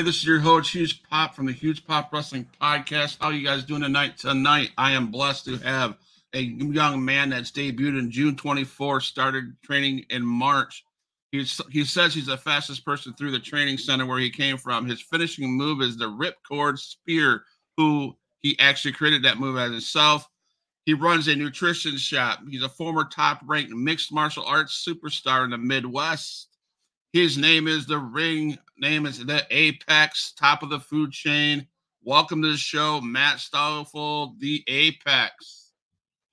everybody. This is your host, Huge Pop from the Huge Pop Wrestling Podcast. How you guys doing tonight? Tonight, I am blessed to have a young man that's debuted in June 24, started training in March. He's, he says he's the fastest person through the training center where he came from. His finishing move is the ripcord spear, who he actually created that move as himself. He runs a nutrition shop. He's a former top ranked mixed martial arts superstar in the Midwest. His name is the ring, name is the Apex, top of the food chain. Welcome to the show, Matt Stoffel, the Apex.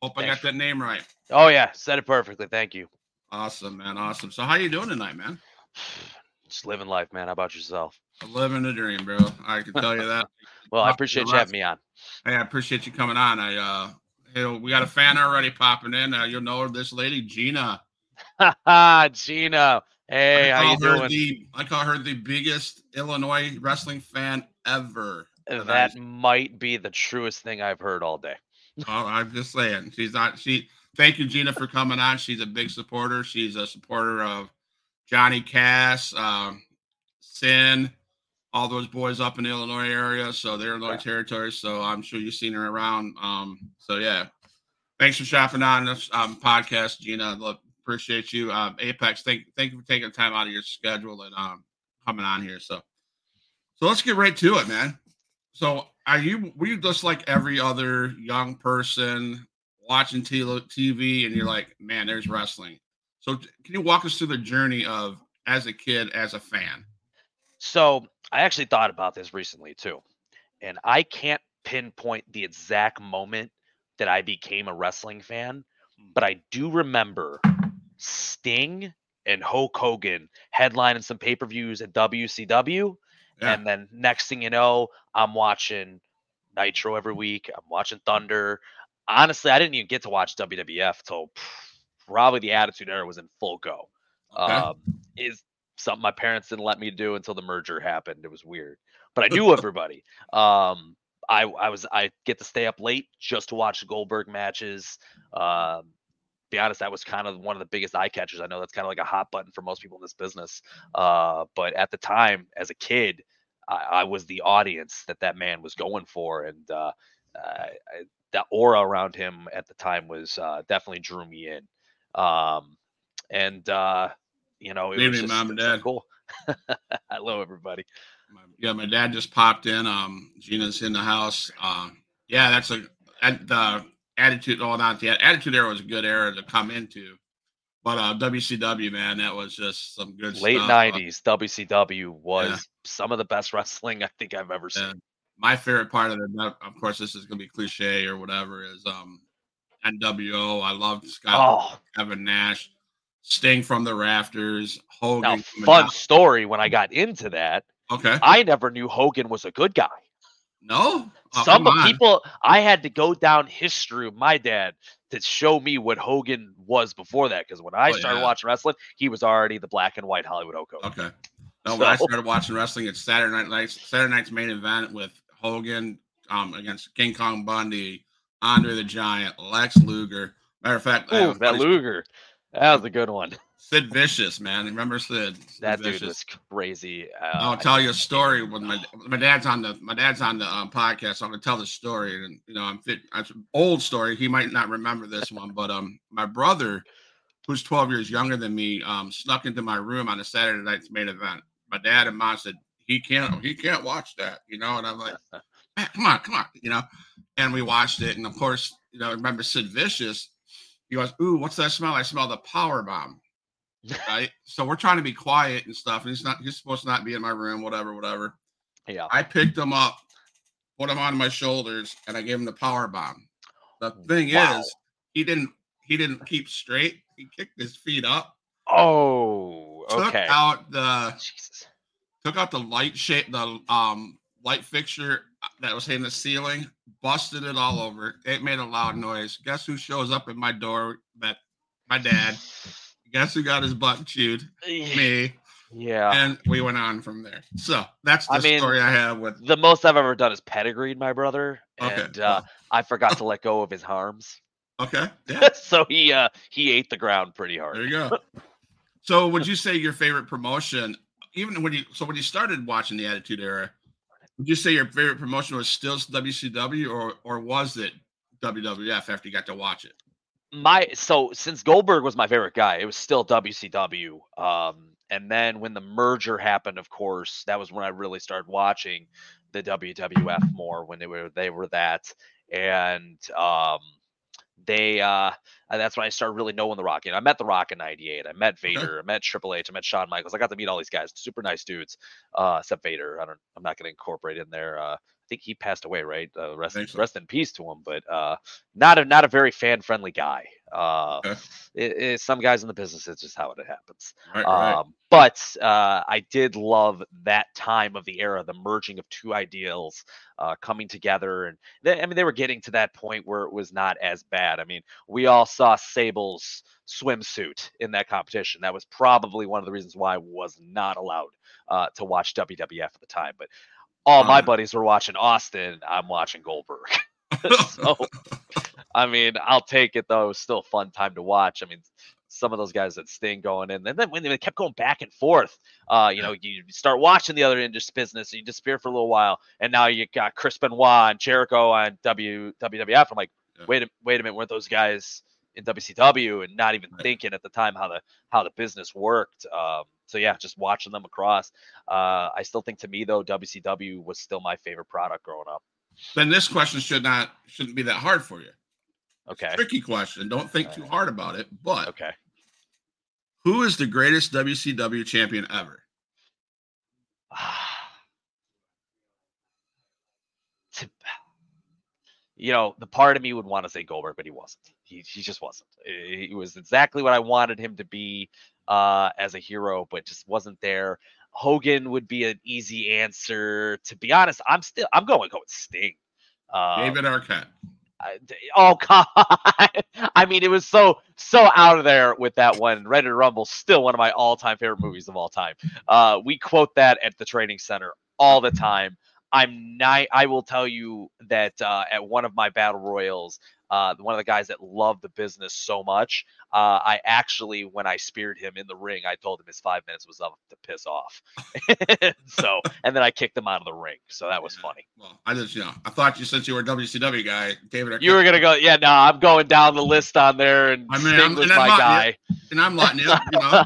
Hope I got that name right. Oh yeah, said it perfectly. Thank you. Awesome, man. Awesome. So how you doing tonight, man? Just living life, man. How about yourself? Living the dream, bro. I can tell you that. well, I appreciate you having me on. Hey, I appreciate you coming on. I uh hey, we got a fan already popping in. Uh, you'll know this lady, Gina. Gina. Hey, how you doing? The, I call her the biggest Illinois wrestling fan ever. That I, might be the truest thing I've heard all day. oh, I'm just saying. She's not she thank you, Gina, for coming on. She's a big supporter. She's a supporter of Johnny Cass, um, Sin, all those boys up in the Illinois area. So they're Illinois yeah. territory. So I'm sure you've seen her around. Um, so yeah. Thanks for shopping on this um, podcast, Gina. Look, appreciate you. Um, Apex, thank thank you for taking time out of your schedule and um coming on here. So so let's get right to it, man. So are you were you just like every other young person watching TV and you're like, man, there's wrestling. So can you walk us through the journey of as a kid, as a fan? So I actually thought about this recently too. And I can't pinpoint the exact moment that I became a wrestling fan, hmm. but I do remember Sting and Hulk Hogan headlining some pay per views at WCW. Yeah. And then next thing you know, I'm watching Nitro every week. I'm watching Thunder. Honestly, I didn't even get to watch WWF till probably the Attitude Era was in full go. Okay. Um, is something my parents didn't let me do until the merger happened. It was weird, but I knew everybody. Um, I I was I get to stay up late just to watch the Goldberg matches. Um, be honest, that was kind of one of the biggest eye catchers. I know that's kind of like a hot button for most people in this business. Uh, but at the time, as a kid, I, I, was the audience that that man was going for, and uh, I, that aura around him at the time was uh, definitely drew me in. Um, and uh, you know, it was just, mom and dad. cool. Hello, everybody. Yeah, my dad just popped in. Um, Gina's in the house. Um, yeah, that's a the attitude. Oh, not the attitude era was a good era to come into. But uh, WCW, man, that was just some good late stuff. '90s. WCW was yeah. some of the best wrestling I think I've ever seen. my favorite part of it, of course, this is going to be cliche or whatever, is um, NWO. I loved Scott, oh. Kevin Nash, Sting from the rafters, Hogan. Now, fun story when I got into that. Okay. I never knew Hogan was a good guy. No, oh, some people I had to go down history of my dad to show me what Hogan was before that. Because when I oh, started yeah. watching wrestling, he was already the black and white Hollywood Hulk Hogan. Okay. No, so, when I started watching wrestling, it's Saturday Night Lights. Saturday Night's main event with Hogan um, against King Kong Bundy, Andre the Giant, Lex Luger. Matter of fact, Ooh, that Luger, that was a good one. Sid Vicious, man. Remember Sid? Sid that Vicious. dude was crazy. Uh, I'll tell you a story when my my dad's on the my dad's on the um, podcast. So I'm gonna tell the story, and you know, I'm fit. It's an old story. He might not remember this one, but um, my brother, who's 12 years younger than me, um, snuck into my room on a Saturday night's main event. My dad and mom said he can't he can't watch that, you know, and I'm like, come on, come on, you know, and we watched it, and of course, you know, remember Sid Vicious. He goes, "Ooh, what's that smell? I smell the power bomb." Right? So we're trying to be quiet and stuff. And he's not he's supposed to not be in my room, whatever, whatever. Yeah. I picked him up, put him on my shoulders, and I gave him the power bomb. The thing wow. is, he didn't he didn't keep straight. He kicked his feet up. Oh, okay. Took out the Jesus. took out the light shape, the um light fixture that was in the ceiling, busted it all over. It made a loud noise. Guess who shows up at my door? That my dad. Guess who got his butt chewed? Me. Yeah. And we went on from there. So that's the I mean, story I have with the most I've ever done is pedigreed my brother. Okay. and uh, I forgot to let go of his arms, Okay. Yeah. so he uh, he ate the ground pretty hard. There you go. So, would you say your favorite promotion, even when you so when you started watching the Attitude Era, would you say your favorite promotion was still WCW or or was it WWF after you got to watch it? My so since Goldberg was my favorite guy, it was still WCW. Um, and then when the merger happened, of course, that was when I really started watching the WWF more when they were they were that, and um, they uh, and that's when I started really knowing the Rock. You know, I met the Rock in '98. I met Vader. I met Triple H. I met Shawn Michaels. I got to meet all these guys, super nice dudes. Uh, except Vader. I don't. I'm not going to incorporate in there. Uh, think he passed away, right? Uh, rest, so. rest in peace to him. But uh, not a not a very fan friendly guy. Uh, Okay. it- it- some guys in the business, it's just how it happens. Right, right. Um, but uh, I did love that time of the era, the merging of two ideals uh, coming together, and they, I mean they were getting to that point where it was not as bad. I mean, we all saw Sable's swimsuit in that competition. That was probably one of the reasons why I was not allowed uh, to watch WWF at the time. But all my Um, buddies were watching Austin. I'm watching Goldberg. so I mean, I'll take it though. It was still a fun time to watch. I mean, some of those guys that Sting going in, and then when they kept going back and forth, uh, you know, you start watching the other industry business, and you disappear for a little while, and now you got Chris Benoit and Jericho on W WWF. I'm like, Yeah. wait a wait a minute, weren't those guys in WCW? And not even Right. thinking at the time how the how the business worked. Um, so yeah, just watching them across. Uh, I still think to me though, WCW was still my favorite product growing up. then this question should not shouldn't be that hard for you. Okay. Tricky question. Don't think too hard about it. But Okay. who is the greatest WCW champion ever? you know, the part of me would want to say Goldberg, but he wasn't. He, he just wasn't. He was exactly what I wanted him to be uh, as a hero, but just wasn't there. Hogan would be an easy answer. To be honest, I'm still I'm going to go with Sting. Um, David Arquette. I- oh god! I mean, it was so so out of there with that one. Ready to Rumble, still one of my all-time favorite movies of all time. Uh, we quote that at the training center all the time. I'm not. I will tell you that uh, at one of my battle royals, uh, one of the guys that loved the business so much, uh, I actually, when I speared him in the ring, I told him his five minutes was up to piss off. so, and then I kicked him out of the ring. So that was funny. Well, I just you know I thought you since you were a WCW guy, David Arquette. You were gonna go, yeah. No, I'm going down the list on there, and I mean, Sting I'm- was I'm my not- guy. and I'm letting you. You know,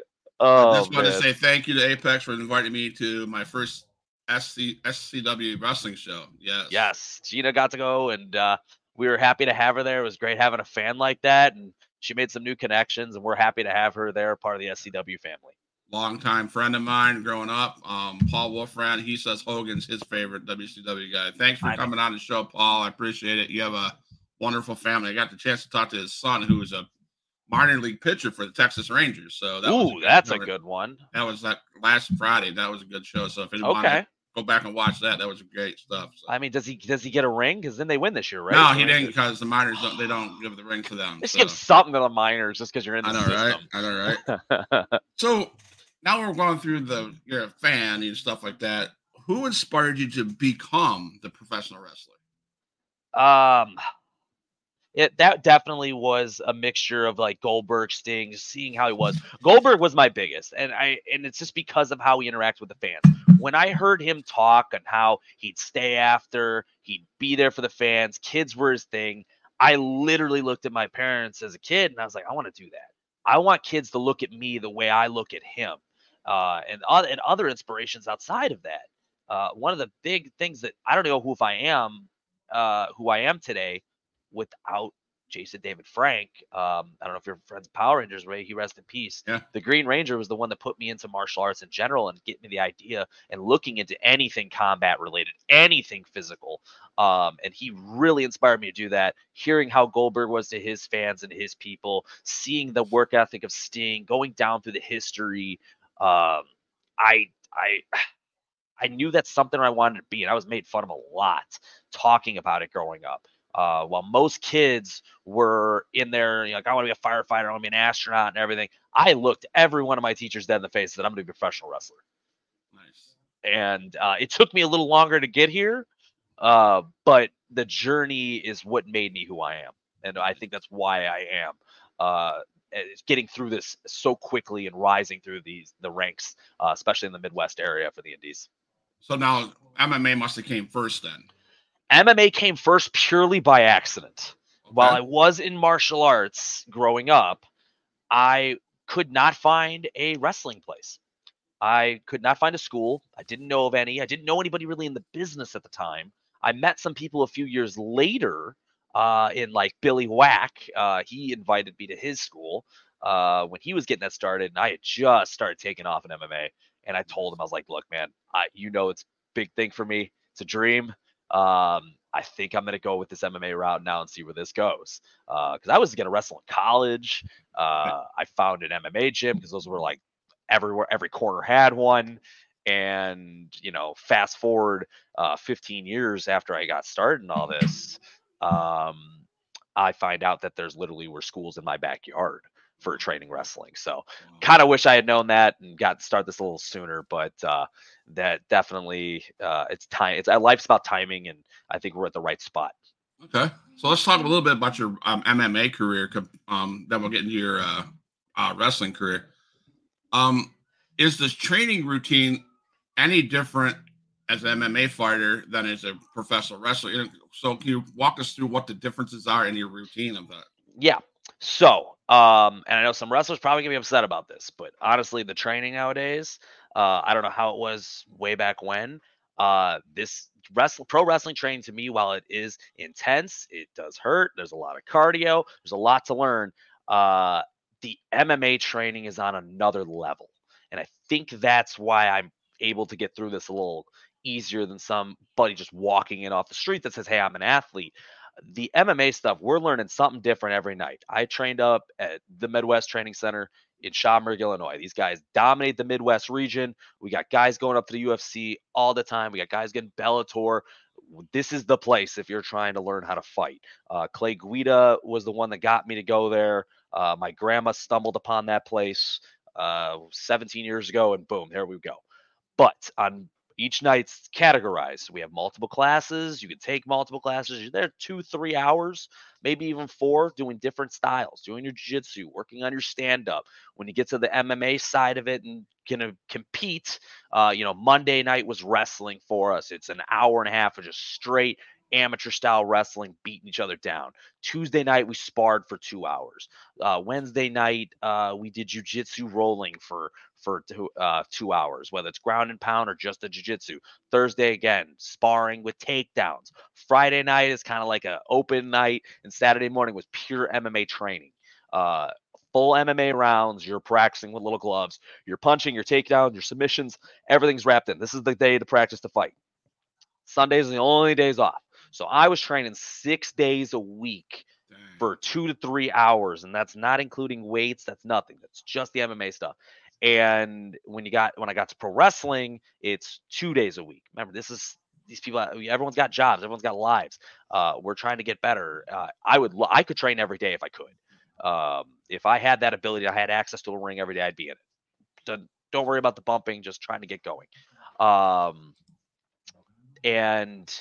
Oh, I just want to say thank you to Apex for inviting me to my first SC, SCW wrestling show. Yes. yes, Gina got to go, and uh, we were happy to have her there. It was great having a fan like that, and she made some new connections, and we're happy to have her there, part of the SCW family. Longtime friend of mine growing up, um, Paul Wolfran. He says Hogan's his favorite WCW guy. Thanks for I know. coming on the show, Paul. I appreciate it. You have a wonderful family. I got the chance to talk to his son, who is a minor league pitcher for the Texas Rangers. So that was Ooh, that's a good one. That was that last Friday. That was a good show. So if anyone Okay. Go back and watch that, that was great stuff. So. I mean, does he does he get a ring? Because then they win this year, right? No, he didn't because the minors don't. They don't give the ring to them. Just so. give something to the minors, just because you're in the I know, right? I know, right? So now we're going through the. You're a fan and stuff like that. Who inspired you to become the professional wrestler? Um, it that definitely was a mixture of like Goldberg, Sting, seeing how he was. Goldberg was my biggest, and I and it's just because of how he interacts with the fans. When I heard him talk and how he'd stay after, he'd be there for the fans. Kids were his thing. I literally looked at my parents as a kid, and I was like, I want to do that. I want kids to look at me the way I look at him, uh, and other and other inspirations outside of that. Uh, one of the big things that I don't know who if I am, uh, who I am today, without Jason David Frank. Um, I don't know if you're friends with Power Rangers, Ray. He rest in peace. Yeah. The Green Ranger was the one that put me into martial arts in general and get me the idea and looking into anything combat related, anything physical. Um, and he really inspired me to do that. Hearing how Goldberg was to his fans and his people, seeing the work ethic of Sting, going down through the history. Um, I I I knew that's something I wanted to be, and I was made fun of a lot talking about it growing up. Uh, while most kids were in there, you know, like I want to be a firefighter, I want to be an astronaut, and everything. I looked every one of my teachers dead in the face and said, "I'm going to be a professional wrestler." Nice. and uh, it took me a little longer to get here, uh, but the journey is what made me who I am, and I think that's why I am. Uh, is getting through this so quickly and rising through these the ranks, uh, especially in the Midwest area for the Indies. So now MMA must have came first then. MMA came first purely by accident. Okay. While I was in martial arts growing up, I could not find a wrestling place. I could not find a school. I didn't know of any. I didn't know anybody really in the business at the time. I met some people a few years later uh, in like Billy Whack. Uh, he invited me to his school uh, when he was getting that started, and I had just started taking off in MMA. And I told him, I was like, "Look, man, I you know it's big thing for me. It's a dream. Um, I think I'm gonna go with this MMA route now and see where this goes. Uh, Because uh, I was gonna wrestle in college. Uh, I found an MMA gym because those were like everywhere, every corner had one. And you know, fast forward uh, 15 years after I got started in all this, um, I find out that there's literally were schools in my backyard for training wrestling. So kind of wish I had known that and got to start this a little sooner, but uh, that definitely uh, it's time. It's uh, life's about timing, and I think we're at the right spot. Okay, so let's talk a little bit about your um, MMA career. Um, then we'll get into your uh, uh, wrestling career. Um, is this training routine any different as an MMA fighter than as a professional wrestler? So, can you walk us through what the differences are in your routine of that? Yeah. So, um, and I know some wrestlers probably gonna be upset about this, but honestly, the training nowadays, uh, I don't know how it was way back when. Uh, this wrestle pro wrestling training to me, while it is intense, it does hurt. There's a lot of cardio. There's a lot to learn. Uh, the MMA training is on another level, and I think that's why I'm able to get through this a little easier than somebody just walking in off the street that says, "Hey, I'm an athlete." The MMA stuff, we're learning something different every night. I trained up at the Midwest Training Center in Schaumburg, Illinois. These guys dominate the Midwest region. We got guys going up to the UFC all the time. We got guys getting Bellator. This is the place if you're trying to learn how to fight. Uh, Clay Guida was the one that got me to go there. Uh, my grandma stumbled upon that place uh, 17 years ago, and boom, there we go. But on each night's categorized. We have multiple classes. You can take multiple classes. You're there two, three hours, maybe even four, doing different styles, doing your jiu-jitsu, working on your stand-up. When you get to the MMA side of it and gonna compete, uh, you know, Monday night was wrestling for us. It's an hour and a half of just straight amateur style wrestling, beating each other down. Tuesday night we sparred for two hours. Uh, Wednesday night uh, we did jujitsu rolling for for two, uh, two hours, whether it's ground and pound or just a jujitsu. Thursday again sparring with takedowns. Friday night is kind of like an open night, and Saturday morning was pure MMA training. Uh, full MMA rounds. You're practicing with little gloves. You're punching, your takedown, your submissions. Everything's wrapped in. This is the day to practice to fight. Sundays are the only days off. So I was training six days a week Dang. for two to three hours, and that's not including weights. That's nothing. That's just the MMA stuff. And when you got when I got to pro wrestling, it's two days a week. Remember, this is these people. Everyone's got jobs. Everyone's got lives. Uh, we're trying to get better. Uh, I would. I could train every day if I could. Um, if I had that ability, I had access to a ring every day. I'd be in it. Don't, don't worry about the bumping. Just trying to get going. Um, and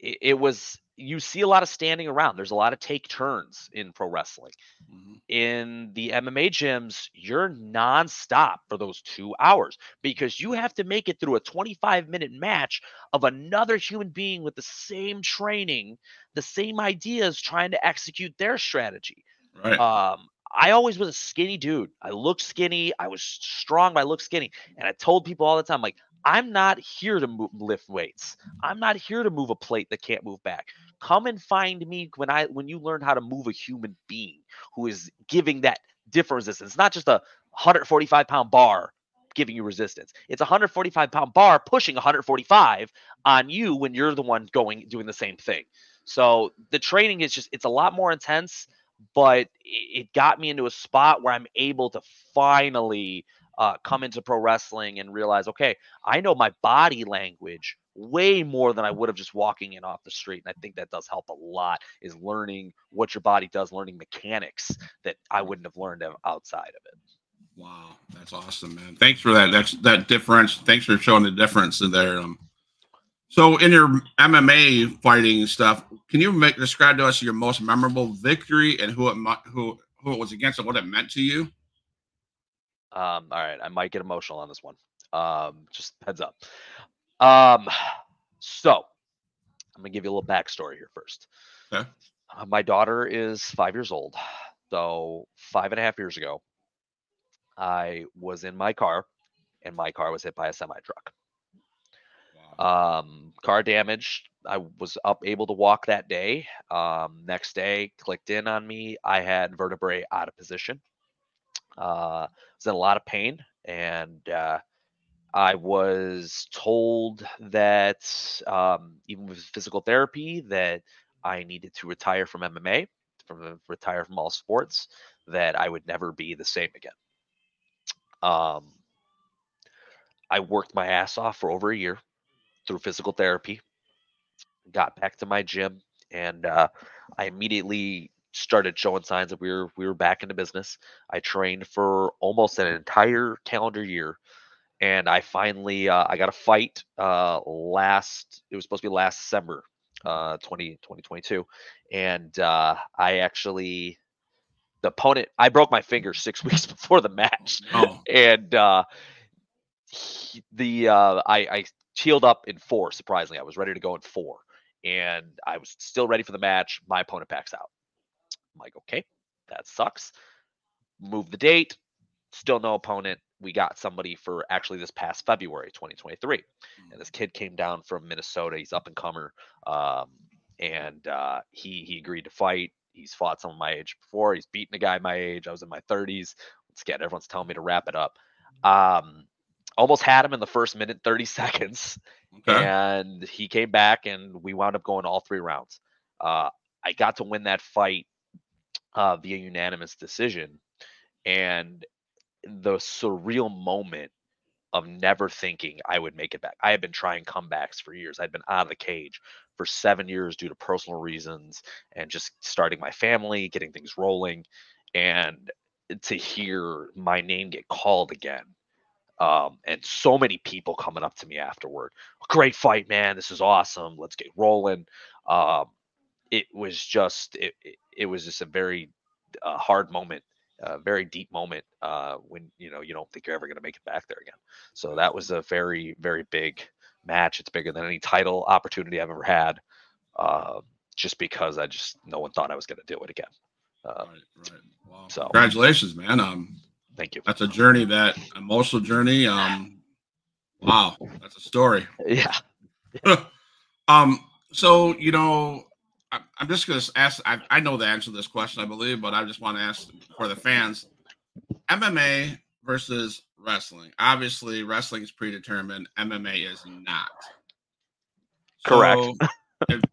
it, it was you see a lot of standing around. There's a lot of take turns in pro wrestling. Mm-hmm. In the MMA gyms, you're nonstop for those two hours because you have to make it through a 25 minute match of another human being with the same training, the same ideas, trying to execute their strategy. Right. Um, I always was a skinny dude. I looked skinny. I was strong, but I looked skinny. And I told people all the time, like, I'm not here to move, lift weights. I'm not here to move a plate that can't move back. Come and find me when I when you learn how to move a human being who is giving that different resistance. It's not just a 145 pound bar giving you resistance. It's a 145 pound bar pushing 145 on you when you're the one going doing the same thing. So the training is just it's a lot more intense, but it got me into a spot where I'm able to finally uh, come into pro wrestling and realize, okay, I know my body language way more than I would have just walking in off the street. And I think that does help a lot is learning what your body does, learning mechanics that I wouldn't have learned outside of it. Wow, that's awesome, man. Thanks for that. That's that difference. Thanks for showing the difference in there. Um, so in your MMA fighting stuff, can you make describe to us your most memorable victory and who it who who it was against and what it meant to you? Um, all right, I might get emotional on this one. Um, just heads up. Um, so I'm gonna give you a little backstory here first. Okay. Uh, my daughter is five years old. So five and a half years ago, I was in my car, and my car was hit by a semi truck. Wow. Um, car damage. I was up able to walk that day. Um, next day, clicked in on me. I had vertebrae out of position. Uh, was in a lot of pain, and uh, I was told that um, even with physical therapy, that I needed to retire from MMA, from retire from all sports, that I would never be the same again. Um, I worked my ass off for over a year through physical therapy. Got back to my gym, and uh, I immediately started showing signs that we were we were back into business. I trained for almost an entire calendar year, and I finally uh, I got a fight uh, last. It was supposed to be last December, uh, 20, 2022, and uh, I actually the opponent I broke my finger six weeks before the match, Oh, and uh, he- the uh, I, I healed up in four. Surprisingly, I was ready to go in four, and I was still ready for the match. My opponent backs out. I'm like, okay, that sucks. Move the date. Still no opponent. We got somebody for actually this past February 2023, and this kid came down from Minnesota. He's up and comer, um, and uh, he he agreed to fight. He's fought someone my age before. He's beaten a guy my age. I was in my 30s. Once again, everyone's telling me to wrap it up. Um, almost had him in the first minute, 30 seconds, okay. and he came back, and we wound up going all three rounds. Uh, I got to win that fight uh, via unanimous decision, and the surreal moment of never thinking I would make it back. I had been trying comebacks for years. I'd been out of the cage for seven years due to personal reasons and just starting my family, getting things rolling, and to hear my name get called again. Um, and so many people coming up to me afterward. Great fight, man. This is awesome. Let's get rolling. Um, it was just it, it, it was just a very uh, hard moment a very deep moment uh, when you know you don't think you're ever going to make it back there again. So that was a very very big match. It's bigger than any title opportunity I've ever had. Uh, just because I just no one thought I was going to do it again. Uh, right, right. Wow. so- Congratulations, man. Um, thank you. that's a journey, that emotional journey. Um, wow, that's a story. Yeah. um, so you know, I'm just gonna ask. I, I know the answer to this question, I believe, but I just want to ask for the fans: MMA versus wrestling. Obviously, wrestling is predetermined. MMA is not. Correct. So, it-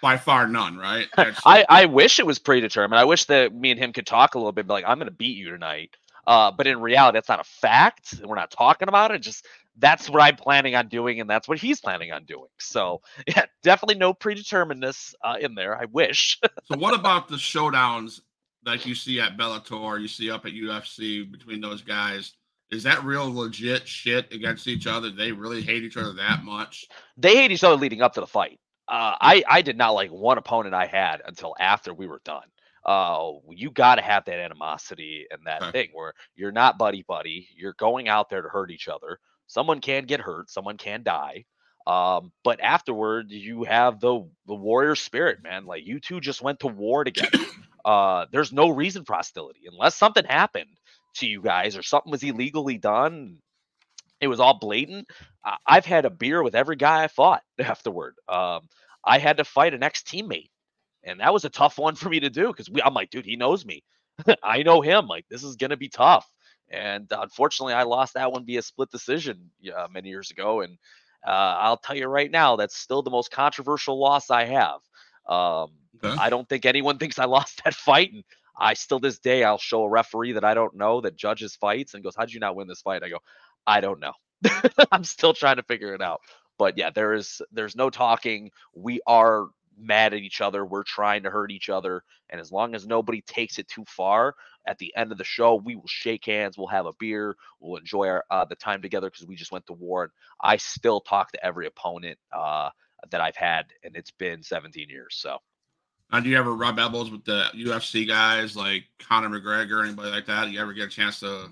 by far, none. Right? That's- I, I wish it was predetermined. I wish that me and him could talk a little bit, be like, I'm going to beat you tonight. Uh, but in reality, that's not a fact. We're not talking about it. Just that's what I'm planning on doing, and that's what he's planning on doing. So, yeah, definitely no predeterminedness uh, in there. I wish. So what about the showdowns like you see at Bellator, you see up at UFC between those guys? Is that real legit shit against each other? They really hate each other that much? they hate each other leading up to the fight. Uh, I I did not like one opponent I had until after we were done. Uh, you got to have that animosity and that Okay. thing where you're not buddy buddy. You're going out there to hurt each other. Someone can get hurt. Someone can die. Um, but afterward, you have the the warrior spirit, man. Like you two just went to war together. Uh, there's no reason for hostility unless something happened to you guys or something was illegally done. It was all blatant. I- I've had a beer with every guy I fought afterward. Um, I had to fight an ex teammate, and that was a tough one for me to do because I'm like, dude, he knows me. I know him. Like, this is gonna be tough. And unfortunately, I lost that one via split decision uh, many years ago. And uh, I'll tell you right now, that's still the most controversial loss I have. Um, Okay. I don't think anyone thinks I lost that fight, and I still this day I'll show a referee that I don't know that judges fights and goes, "How'd you not win this fight?" I go, "I don't know. I'm still trying to figure it out." But yeah, there is there's no talking. We are mad at each other. We're trying to hurt each other, and as long as nobody takes it too far, at the end of the show, we will shake hands, we'll have a beer, we'll enjoy our uh, the time together because we just went to war. And I still talk to every opponent uh, that I've had, and it's been 17 years. So. Now, do you ever rub elbows with the UFC guys like Conor McGregor, or anybody like that? Do You ever get a chance to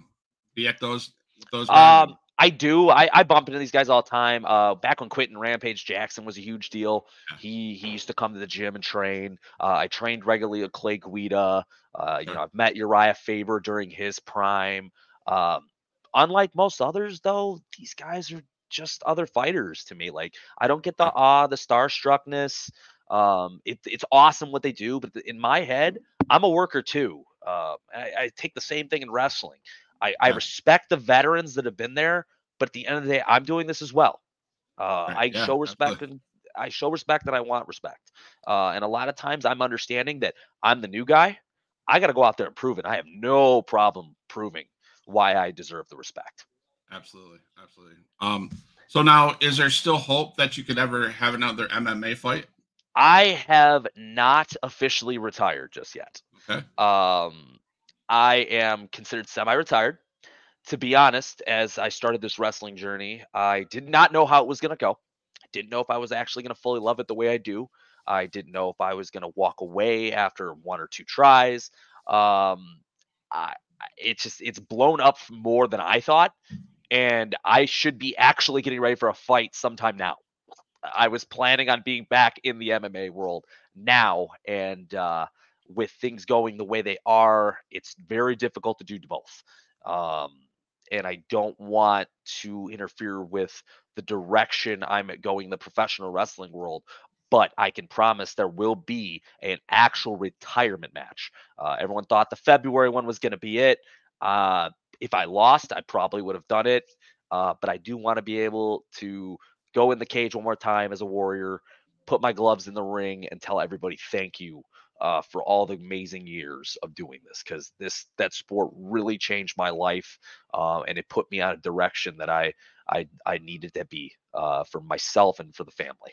be at those those guys? Um, I do. I, I bump into these guys all the time. Uh, back when Quinton Rampage Jackson was a huge deal, he he used to come to the gym and train. Uh, I trained regularly with Clay Guida. Uh, you know, I've met Urijah Faber during his prime. Um, unlike most others, though, these guys are just other fighters to me. Like I don't get the awe, the starstruckness. Um, it, it's awesome what they do, but in my head, I'm a worker too. Uh, I, I take the same thing in wrestling. I, I respect the veterans that have been there, but at the end of the day, I'm doing this as well. Uh, I yeah, show respect absolutely. and I show respect that I want respect. Uh, and a lot of times I'm understanding that I'm the new guy. I got to go out there and prove it. I have no problem proving why I deserve the respect. Absolutely. Absolutely. Um, so now is there still hope that you could ever have another MMA fight? I have not officially retired just yet. Okay. Um, I am considered semi-retired. To be honest, as I started this wrestling journey, I did not know how it was going to go. I didn't know if I was actually going to fully love it the way I do. I didn't know if I was going to walk away after one or two tries. Um, I, it's just it's blown up more than I thought, and I should be actually getting ready for a fight sometime now. I was planning on being back in the MMA world now, and uh, with things going the way they are, it's very difficult to do both. Um, and I don't want to interfere with the direction I'm going in the professional wrestling world. But I can promise there will be an actual retirement match. Uh, everyone thought the February one was going to be it. Uh, if I lost, I probably would have done it. Uh, but I do want to be able to go in the cage one more time as a warrior, put my gloves in the ring, and tell everybody thank you uh, for all the amazing years of doing this because this that sport really changed my life uh, and it put me on a direction that I I I needed to be uh, for myself and for the family.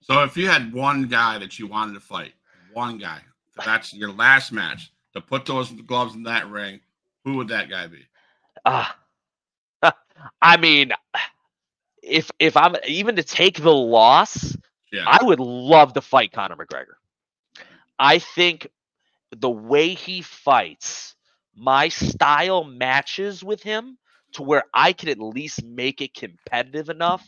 So if you had one guy that you wanted to fight, one guy, that's your last match to put those gloves in that ring, who would that guy be? Ah, I mean, if if I'm even to take the loss, yeah. I would love to fight Conor McGregor. I think the way he fights, my style matches with him to where I can at least make it competitive enough.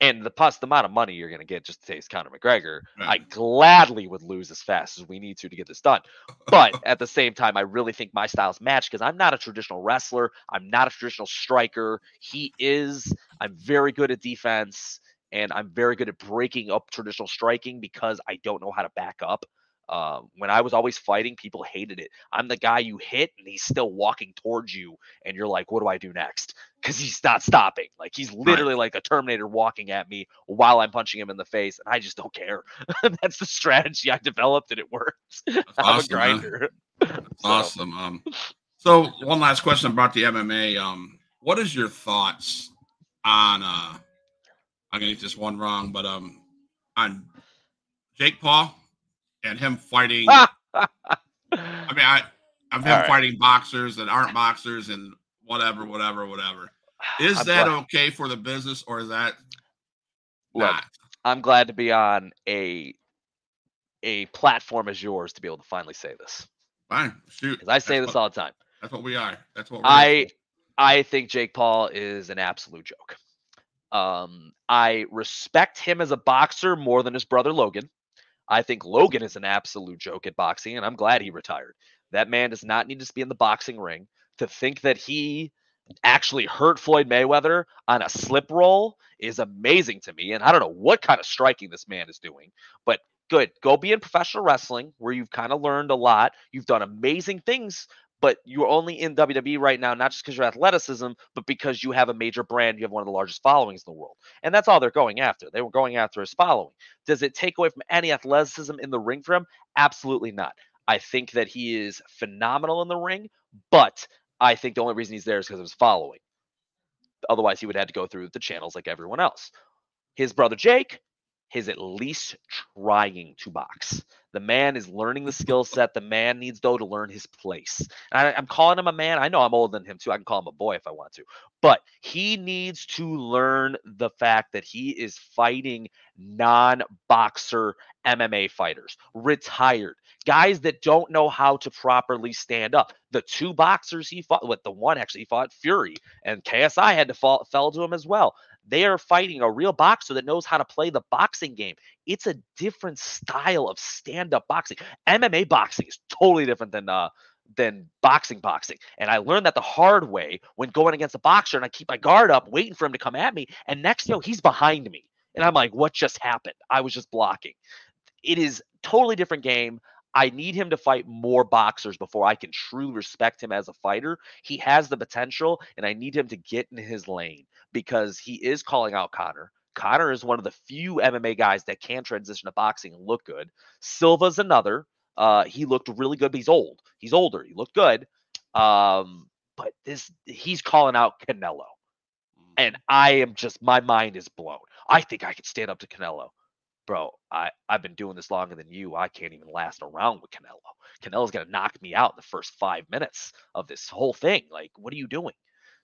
And the plus the amount of money you're going to get just to taste Conor McGregor, right. I gladly would lose as fast as we need to to get this done. But at the same time, I really think my styles match because I'm not a traditional wrestler. I'm not a traditional striker. He is. I'm very good at defense and I'm very good at breaking up traditional striking because I don't know how to back up. Uh, when I was always fighting, people hated it. I'm the guy you hit, and he's still walking towards you, and you're like, "What do I do next?" Because he's not stopping. Like he's literally right. like a Terminator walking at me while I'm punching him in the face, and I just don't care. That's the strategy I developed, and it works. I'm awesome, a grinder. so. Awesome. Um, so one last question about the MMA. Um, what is your thoughts on? Uh, I'm gonna get this one wrong, but um, on Jake Paul and him fighting. I mean, I'm him right. fighting boxers that aren't boxers and whatever, whatever, whatever. Is I'm that glad. okay for the business or is that Look, not? I'm glad to be on a a platform as yours to be able to finally say this. Fine, shoot. Because I say that's this what, all the time. That's what we are. That's what I. I think Jake Paul is an absolute joke. Um, I respect him as a boxer more than his brother Logan. I think Logan is an absolute joke at boxing, and I'm glad he retired. That man does not need to be in the boxing ring. To think that he actually hurt Floyd Mayweather on a slip roll is amazing to me. And I don't know what kind of striking this man is doing, but good. Go be in professional wrestling where you've kind of learned a lot. You've done amazing things but you're only in WWE right now, not just because your athleticism, but because you have a major brand, you have one of the largest followings in the world. And that's all they're going after. They were going after his following. Does it take away from any athleticism in the ring for him? Absolutely not. I think that he is phenomenal in the ring, but I think the only reason he's there is because of his following. Otherwise, he would have had to go through the channels like everyone else. His brother Jake, is at least trying to box. The man is learning the skill set. The man needs though to learn his place. I, I'm calling him a man. I know I'm older than him too. I can call him a boy if I want to, but he needs to learn the fact that he is fighting non-boxer MMA fighters, retired guys that don't know how to properly stand up. The two boxers he fought with, the one actually fought Fury, and KSI had to fall fell to him as well. They are fighting a real boxer that knows how to play the boxing game. It's a different style of stand-up boxing. MMA boxing is totally different than uh than boxing boxing. And I learned that the hard way when going against a boxer and I keep my guard up waiting for him to come at me and next you know he's behind me. And I'm like, what just happened? I was just blocking. It is totally different game. I need him to fight more boxers before I can truly respect him as a fighter. He has the potential, and I need him to get in his lane because he is calling out Conor. Conor is one of the few MMA guys that can transition to boxing and look good. Silva's another. Uh, he looked really good, but he's old. He's older. He looked good. Um, but this he's calling out Canelo. And I am just my mind is blown. I think I could stand up to Canelo bro, I, I've been doing this longer than you. I can't even last around with Canelo. Canelo's going to knock me out in the first five minutes of this whole thing. Like, what are you doing?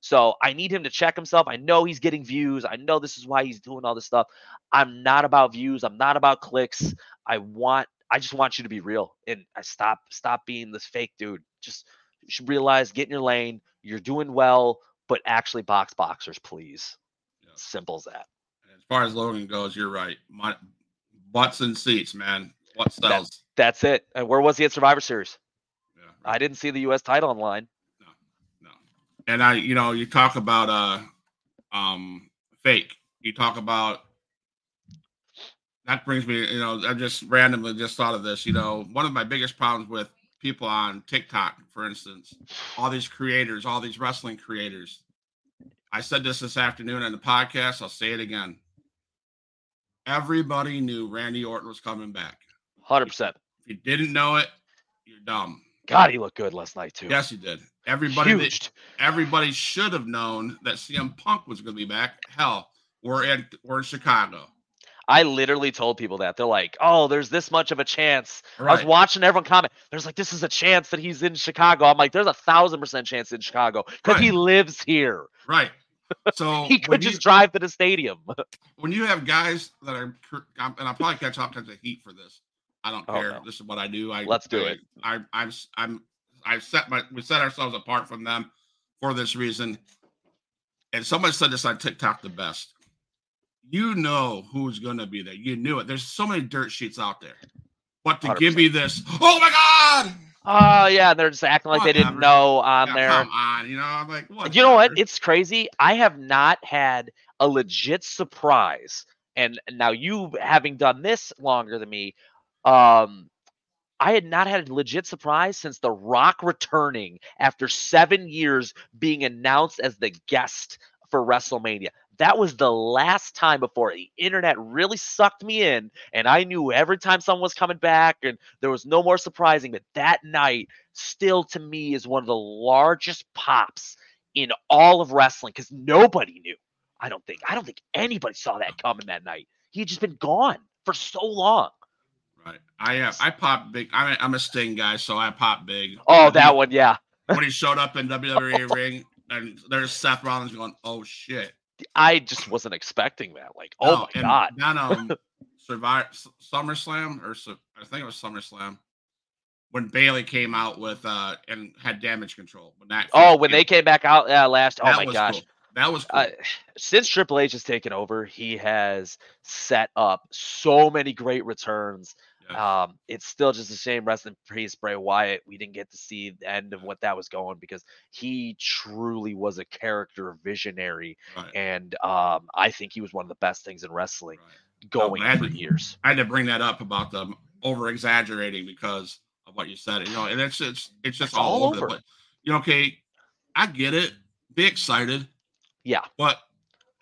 So I need him to check himself. I know he's getting views. I know this is why he's doing all this stuff. I'm not about views. I'm not about clicks. I want, I just want you to be real and I stop, stop being this fake dude. Just you should realize, get in your lane. You're doing well, but actually box boxers, please. Yeah. Simple as that. As far as Logan goes, you're right. My, butts and seats, man. What sells? That, that's it. And where was he at Survivor Series? Yeah, right. I didn't see the U.S. title online. No, no. And I, you know, you talk about uh, um, fake. You talk about that brings me, you know, I just randomly just thought of this. You know, one of my biggest problems with people on TikTok, for instance, all these creators, all these wrestling creators. I said this this afternoon on the podcast. I'll say it again everybody knew Randy Orton was coming back. Hundred percent. If you didn't know it, you're dumb. God, he looked good last night too. Yes, he did. Everybody, that, everybody should have known that CM Punk was going to be back. Hell, we're in we're in Chicago. I literally told people that they're like, "Oh, there's this much of a chance." Right. I was watching everyone comment. There's like, "This is a chance that he's in Chicago." I'm like, "There's a thousand percent chance in Chicago because right. he lives here." Right. So he could just you, drive to the stadium. when you have guys that are, and I'll probably catch all kinds of heat for this. I don't oh, care. No. This is what I do. I let's do I, it. I, I'm I'm I've set my we set ourselves apart from them for this reason. And someone said this on TikTok the best. You know who's going to be there. You knew it. There's so many dirt sheets out there. But to 100%. give me this, oh my god, Oh yeah, they're just acting like they didn't know on yeah, there. Come on, you know, I'm like, what? You know what? It's crazy. I have not had a legit surprise, and now you having done this longer than me, um, I had not had a legit surprise since The Rock returning after seven years being announced as the guest for WrestleMania that was the last time before the internet really sucked me in and i knew every time someone was coming back and there was no more surprising but that night still to me is one of the largest pops in all of wrestling because nobody knew i don't think i don't think anybody saw that coming that night. He had just been gone for so long. Right i uh, i pop big I'm a, I'm a sting guy so i pop big. Oh that he, one yeah. when he showed up in wwe ring and there's seth rollins going oh shit I just wasn't expecting that. Like, oh my god! Then um, Survivor SummerSlam or I think it was SummerSlam when Bayley came out with uh and had damage control. When that oh, when they came back out uh, last. Oh my gosh. Cool. That was cool. uh, since Triple H has taken over, he has set up so many great returns. Um, it's still just a shame, rest in peace, Bray Wyatt. We didn't get to see the end of what that was going because he truly was a character visionary, right. and um, I think he was one of the best things in wrestling right. going for to, years. I had to bring that up about them over exaggerating because of what you said. You know, and it's it's it's just all, all, over. But you know, okay, I get it. Be excited. Yeah, but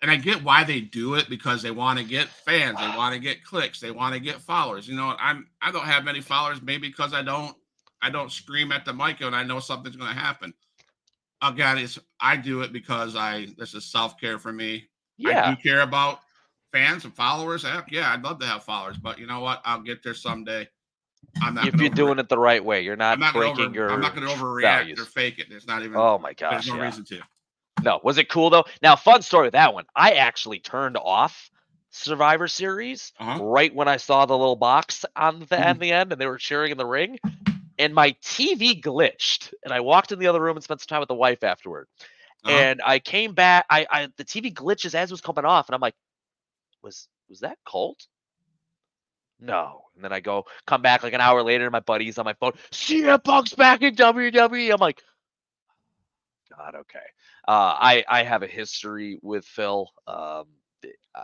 and I get why they do it because they want to get fans, they want to get clicks, they want to get followers. You know, I'm I don't have many followers, maybe because I don't I don't scream at the mic and I know something's going to happen. Again, it's I do it because I this is self care for me. Yeah. I do care about fans and followers. Yeah, I'd love to have followers, but you know what? I'll get there someday. I'm not. if you're doing it the right way, you're not, I'm not breaking over, your. I'm not going to overreact values. or fake it. There's not even. Oh my gosh! there's no yeah. reason to. No, was it cool though? Now, fun story with that one. I actually turned off Survivor Series Uh-huh. right when I saw the little box on the at the end, and they were cheering in the ring, and my TV glitched, and I walked in the other room and spent some time with the wife afterward. Uh-huh. And I came back. I, I the TV glitches as it was coming off, and I'm like, was was that Colt? No. And then I go come back like an hour later, and my buddy's on my phone. CM Punk's back in WWE. I'm like, God, okay. Uh, I I have a history with Phil. Um, th- uh,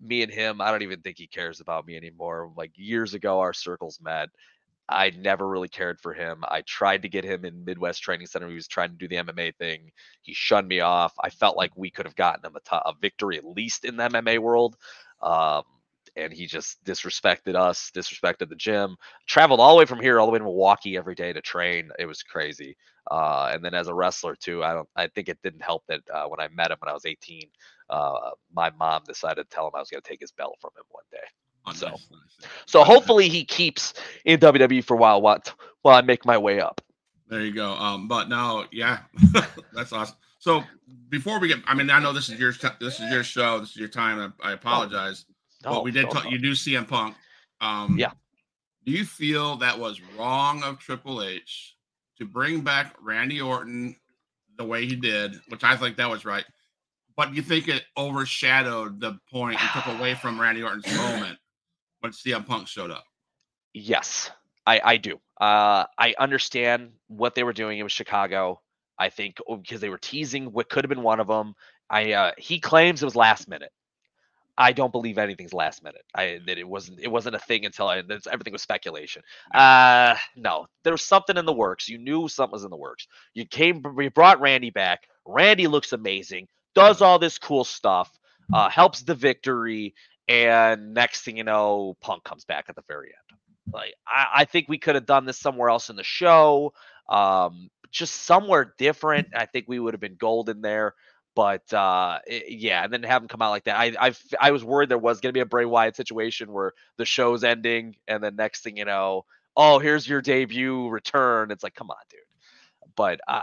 me and him, I don't even think he cares about me anymore. Like years ago, our circles met. I never really cared for him. I tried to get him in Midwest Training Center. He was trying to do the MMA thing. He shunned me off. I felt like we could have gotten him a victory at least in the MMA world. Um, and he just disrespected us, disrespected the gym. Traveled all the way from here, all the way to Milwaukee every day to train. It was crazy. Uh, and then as a wrestler too, I don't. I think it didn't help that uh, when I met him when I was 18, uh, my mom decided to tell him I was going to take his belt from him one day. Oh, so- nice, nice. So hopefully he keeps in WWE for a while while, while I make my way up. There you go. Um, but now, yeah, that's awesome. So before we get, I mean, I know this is your this is your show, this is your time. I, I apologize, No, but we did. Talk, talk. you do CM Punk. Um, Yeah. Do you feel that was wrong of Triple H to bring back Randy Orton the way he did, which I think that was right? But you think it overshadowed the point and took away from Randy Orton's moment when CM Punk showed up? Yes, I, I do. Uh, I understand what they were doing. It was Chicago. I think oh, because they were teasing what could have been one of them. I uh, he claims it was last minute. I don't believe anything's last minute. I that it wasn't it wasn't a thing until I that's, everything was speculation. Uh no, there was something in the works. You knew something was in the works. You came you brought Randy back. Randy looks amazing. Does all this cool stuff. Uh helps the victory and next thing you know Punk comes back at the very end. Like I, I think we could have done this somewhere else in the show. Um just somewhere different. I think we would have been golden there. But uh, i- yeah, and then have him come out like that. I I I was worried there was gonna be a Bray Wyatt situation where the show's ending, and then next thing you know, oh, here's your debut return. It's like, come on, dude. But uh,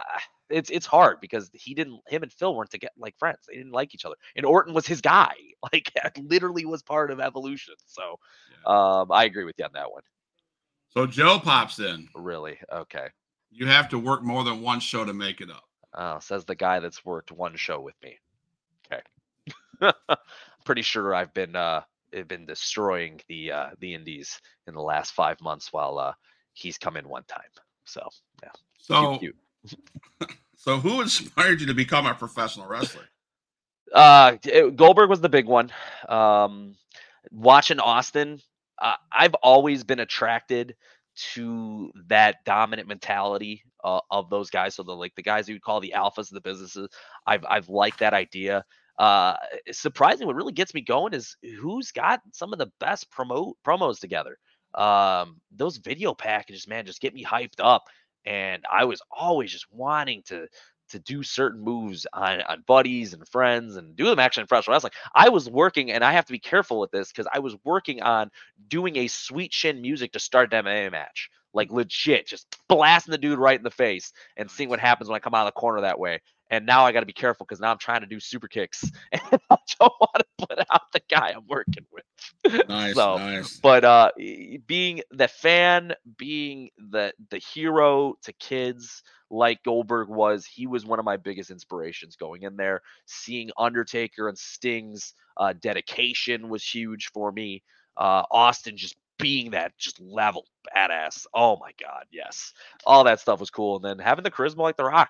it's it's hard because he didn't. Him and Phil weren't to get like friends. They didn't like each other, and Orton was his guy. Like literally was part of Evolution. So um, I agree with you on that one. So Joe pops in. Really, okay. You have to work more than one show to make it up. Oh, says the guy that's worked one show with me. Okay. Pretty sure I've been uh been destroying the uh the indies in the last five months while uh he's come in one time. So yeah. So, cute, cute. so who inspired you to become a professional wrestler? Uh it- Goldberg was the big one. Um watching Austin, uh, I've always been attracted to that dominant mentality uh, of those guys. So the like the guys you would call the alphas of the businesses. I've I've liked that idea. Uh, surprisingly, what really gets me going is who's got some of the best promote promos together. Um, those video packages, man, just get me hyped up. And I was always just wanting to to do certain moves on, on buddies and friends and do them actually in professional wrestling. I was working, and I have to be careful with this because I was working on doing a sweet chin music to start an MMA match. Like legit, just blasting the dude right in the face and seeing what happens when I come out of the corner that way. And now I got to be careful because now I'm trying to do super kicks and I don't want to put out the guy I'm working with. Nice, So, nice. but uh being the fan being the the hero to kids like goldberg was he was one of my biggest inspirations going in there. Seeing undertaker and sting's uh dedication was huge for me. Uh austin just being that just level badass. Oh my god yes. All that stuff was cool and then having the charisma like the rock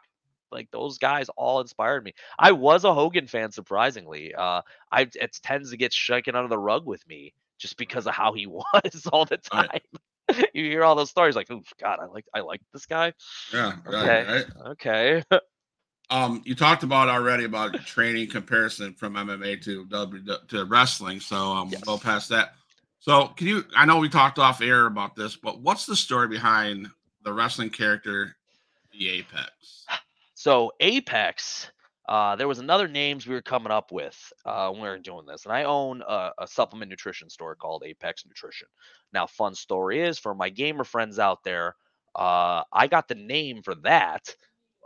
like those guys all inspired me i was a hogan fan surprisingly uh i it tends to get shaken under the rug with me just because of how he was all the time. Right. you hear all those stories like, oh God, I like I like this guy. yeah, right, Okay. right. Okay. Um, you talked about already about training comparison from MMA to W to wrestling, so um, Yes. we'll go past that. So, can you? I know we talked off air about this, but what's the story behind the wrestling character, the Apex? So Apex, uh, there was another names we were coming up with uh, when we were doing this, and I own a, a, supplement nutrition store called Apex Nutrition. Now, fun story is for my gamer friends out there, uh, I got the name for that.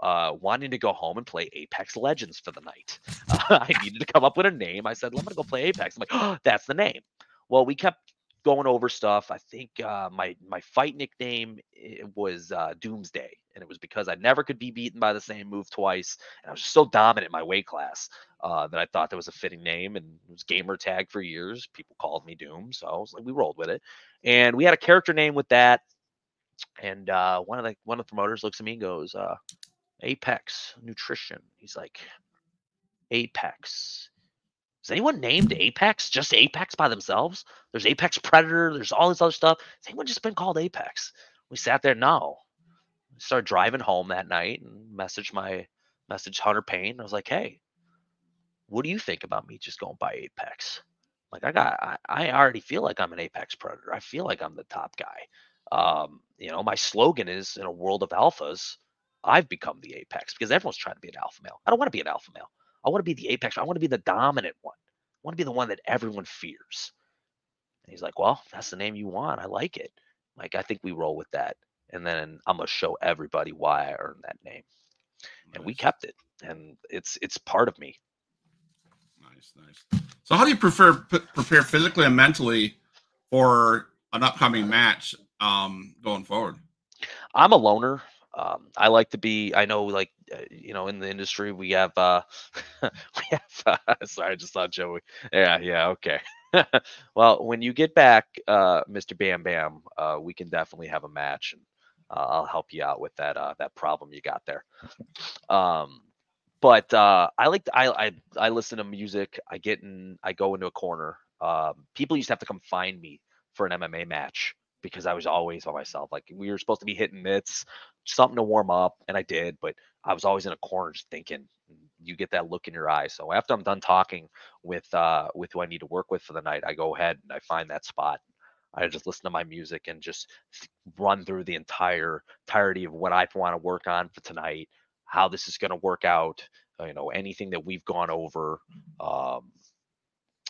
Uh, wanting to go home and play Apex Legends for the night. I needed to come up with a name. I said, I'm going to go play Apex. I'm like, oh, that's the name. Well, we kept going over stuff. I think uh, my my fight nickname eh, was uh, Doomsday, and it was because I never could be beaten by the same move twice, and I was so dominant in my weight class uh, that I thought that was a fitting name, and it was gamer tag for years. People called me Doom, so I was like, we rolled with it, and we had a character name with that, and uh, one of the one of the promoters looks at me and goes, uh, Apex Nutrition. He's like, Apex is anyone named Apex? Just Apex by themselves? There's Apex Predator. There's all this other stuff. Has anyone just been called Apex? We sat there. No. started driving home that night and messaged my message Hunter Payne. I was like, hey, what do you think about me just going by Apex? Like I got, I, I already feel like I'm an Apex Predator. I feel like I'm the top guy. Um, you know, my slogan is in a world of alphas, I've become the apex because everyone's trying to be an alpha male. I don't want to be an alpha male. I want to be the apex. I want to be the dominant one. I want to be the one that everyone fears. And he's like, Well, that's the name you want. I like it. Like, I think we roll with that. And then I'm gonna show everybody why I earned that name. Nice. And we kept it. And it's it's part of me. Nice, nice. So how do you prefer prepare physically and mentally for an upcoming match um going forward? I'm a loner. Um, I like to be. I know, like uh, you know, in the industry, we have. uh We have. Uh, sorry, I just thought Joey. Yeah, yeah, okay. well, when you get back, uh, Mr. Bam Bam, uh, we can definitely have a match, and uh, I'll help you out with that uh, that problem you got there. Um, but uh, I like to, I, I I listen to music. I get in. I go into a corner. Um, people used to have to come find me for an MMA match because I was always by myself. Like we were supposed to be hitting mitts, something to warm up, and I did, but I was always in a corner just thinking. You get that look in your eye. So after I'm done talking with uh, with who I need to work with for the night, I go ahead and I find that spot. I just listen to my music and just run through the entire entirety of what I want to work on for tonight, how this is going to work out, you know, anything that we've gone over, um,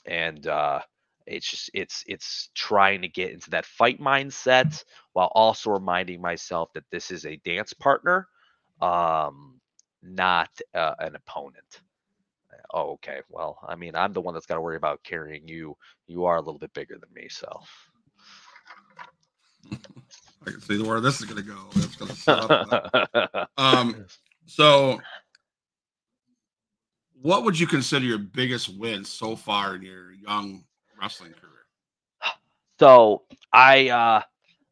and uh, it's just it's it's trying to get into that fight mindset while also reminding myself that this is a dance partner um not uh, an opponent. Oh okay well i mean i'm the one that's got to worry about carrying you. You are a little bit bigger than me so. I can see where this is going to go. That's going to set up um so what would you consider your biggest win so far in your young wrestling career? So I uh,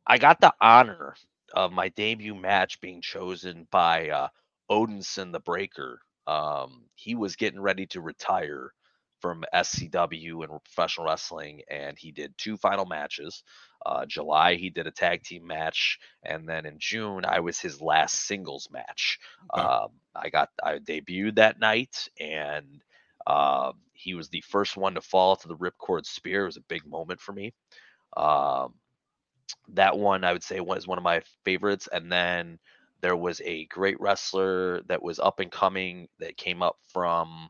I got the honor of my debut match being chosen by uh, Odinson the Breaker. Um, he was getting ready to retire from SCW and professional wrestling, and he did two final matches. Uh, July, he did a tag team match, and then in June, I was his last singles match. Okay. Um, I got I debuted that night, and uh, he was the first one to fall to the ripcord spear. It was a big moment for me. Um, that one I would say was one of my favorites. And then there was a great wrestler that was up and coming that came up from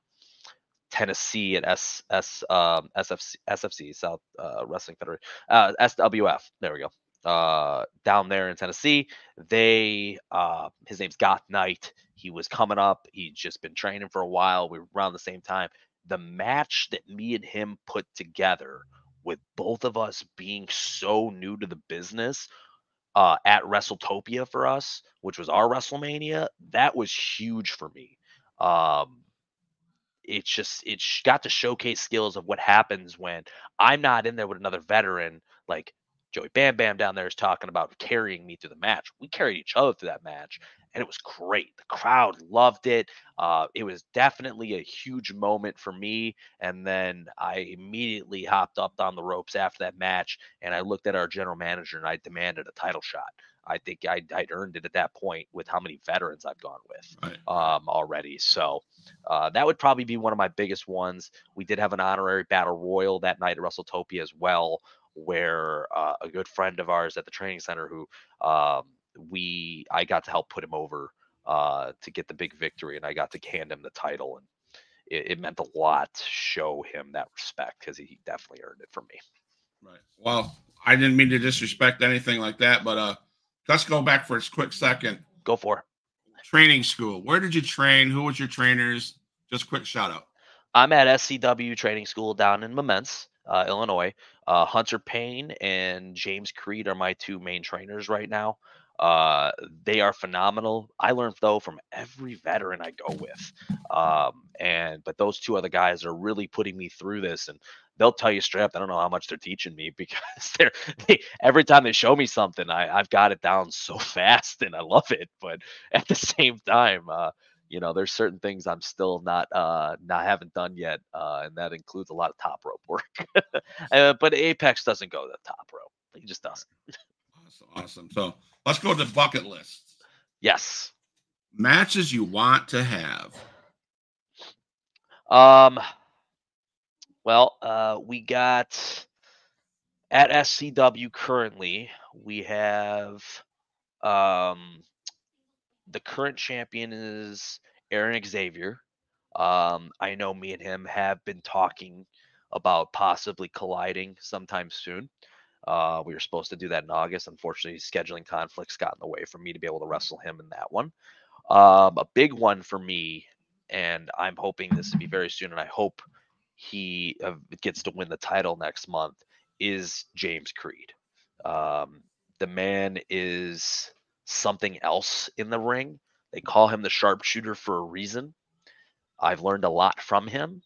Tennessee at S S um, SFC SFC South uh, Wrestling Federation uh, SWF. There we go. Uh, down there in Tennessee, they uh, his name's Goth Knight. He was coming up. He'd just been training for a while. We were around the same time the match that me and him put together with both of us being so new to the business uh, at WrestleTopia for us, which was our WrestleMania, that was huge for me. Um, it's just it's got to showcase skills of what happens when I'm not in there with another veteran like Joey Bam Bam down there is talking about carrying me through the match. We carried each other through that match, and it was great. The crowd loved it. Uh, it was definitely a huge moment for me. And then I immediately hopped up on the ropes after that match, and I looked at our general manager and I demanded a title shot. I think I'd, I'd earned it at that point with how many veterans I've gone with right. um, already. So uh, that would probably be one of my biggest ones. We did have an honorary battle royal that night at WrestleTopia as well, where uh, a good friend of ours at the training center who um, we I got to help put him over uh, to get the big victory, and I got to hand him the title, and it, it meant a lot to show him that respect because he definitely earned it from me. Right. Well, I didn't mean to disrespect anything like that, but uh, let's go back for a quick second. Go for it. Training school. Where did you train? Who was your trainers? Just quick shout out. I'm at SCW Training School down in Memphis, uh, Illinois. Uh, Hunter Payne and James Creed are my two main trainers right now. Uh, they are phenomenal. I learned though from every veteran I go with, um, and but those two other guys are really putting me through this, and they'll tell you straight up. I don't know how much they're teaching me because they're they, every time they show me something, I I've got it down so fast, and I love it. But at the same time, uh, you know, there's certain things I'm still not uh not haven't done yet, uh, and that includes a lot of top rope work. uh, but Apex doesn't go to the top rope; he just doesn't. Awesome, awesome. So let's go to the bucket list. Yes. Matches you want to have. Um. Well, uh, we got at SCW currently. We have um the current champion is Aaron Xavier. Um, I know me and him have been talking about possibly colliding sometime soon. Uh, we were supposed to do that in August. Unfortunately, scheduling conflicts got in the way for me to be able to wrestle him in that one. Um, a big one for me, and I'm hoping this to be very soon, and I hope he uh, gets to win the title next month, is James Creed. Um, the man is something else in the ring. They call him the sharpshooter for a reason. I've learned a lot from him,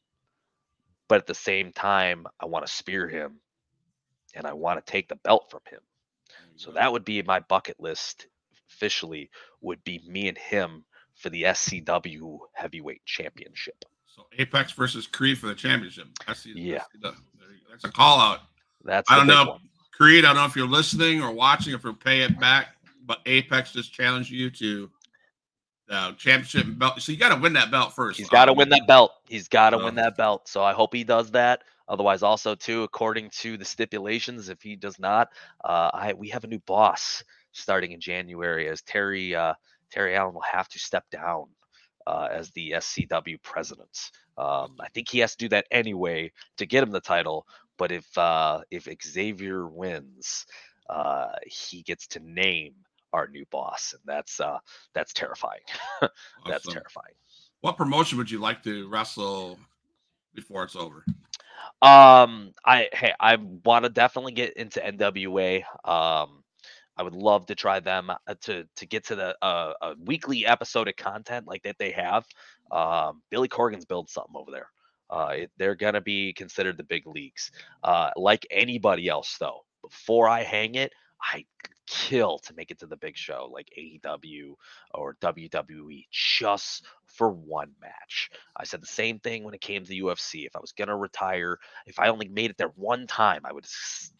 but at the same time, I want to spear him and I want to take the belt from him. So that would be my bucket list officially would be me and him for the SCW heavyweight championship. So Apex versus Creed for the championship. That's yeah. That's, that's a call out. That's I don't know. One. Creed, I don't know if you're listening or watching, if you're pay it back, but Apex just challenged you to the championship belt. So you got to win that belt first. He's got to win that belt. He's got to win that belt. So I hope he does that. Otherwise, also too, according to the stipulations, if he does not, uh, I we have a new boss starting in January as Terry uh, Terry Allen will have to step down uh, as the SCW president. Um, I think he has to do that anyway to get him the title. But if uh, if Xavier wins, uh, he gets to name our new boss, and that's uh, that's terrifying. that's terrifying. What promotion would you like to wrestle before it's over? Um, I hey, I want to definitely get into NWA. Um, I would love to try them uh, to to get to the uh, a weekly episode of content like that they have. Um, Billy Corgan's built something over there. Uh, it, they're gonna be considered the big leagues. Uh, like anybody else, though, before I hang it, I kill to make it to the big show like AEW or WWE just for one match. I said the same thing when it came to the UFC. If I was going to retire, if I only made it there one time, I would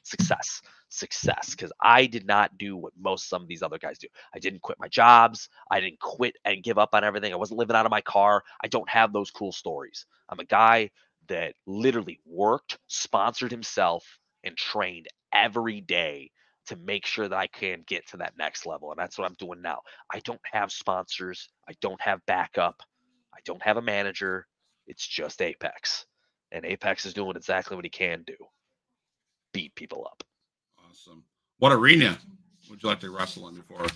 success, success because I did not do what most some of these other guys do. I didn't quit my jobs. I didn't quit and give up on everything. I wasn't living out of my car. I don't have those cool stories. I'm a guy that literally worked, sponsored himself and trained every day to make sure that I can get to that next level. And that's what I'm doing now. I don't have sponsors, I don't have backup, I don't have a manager. It's just Apex. And Apex is doing exactly what he can do beat people up. Awesome. What arena would you like to wrestle in before?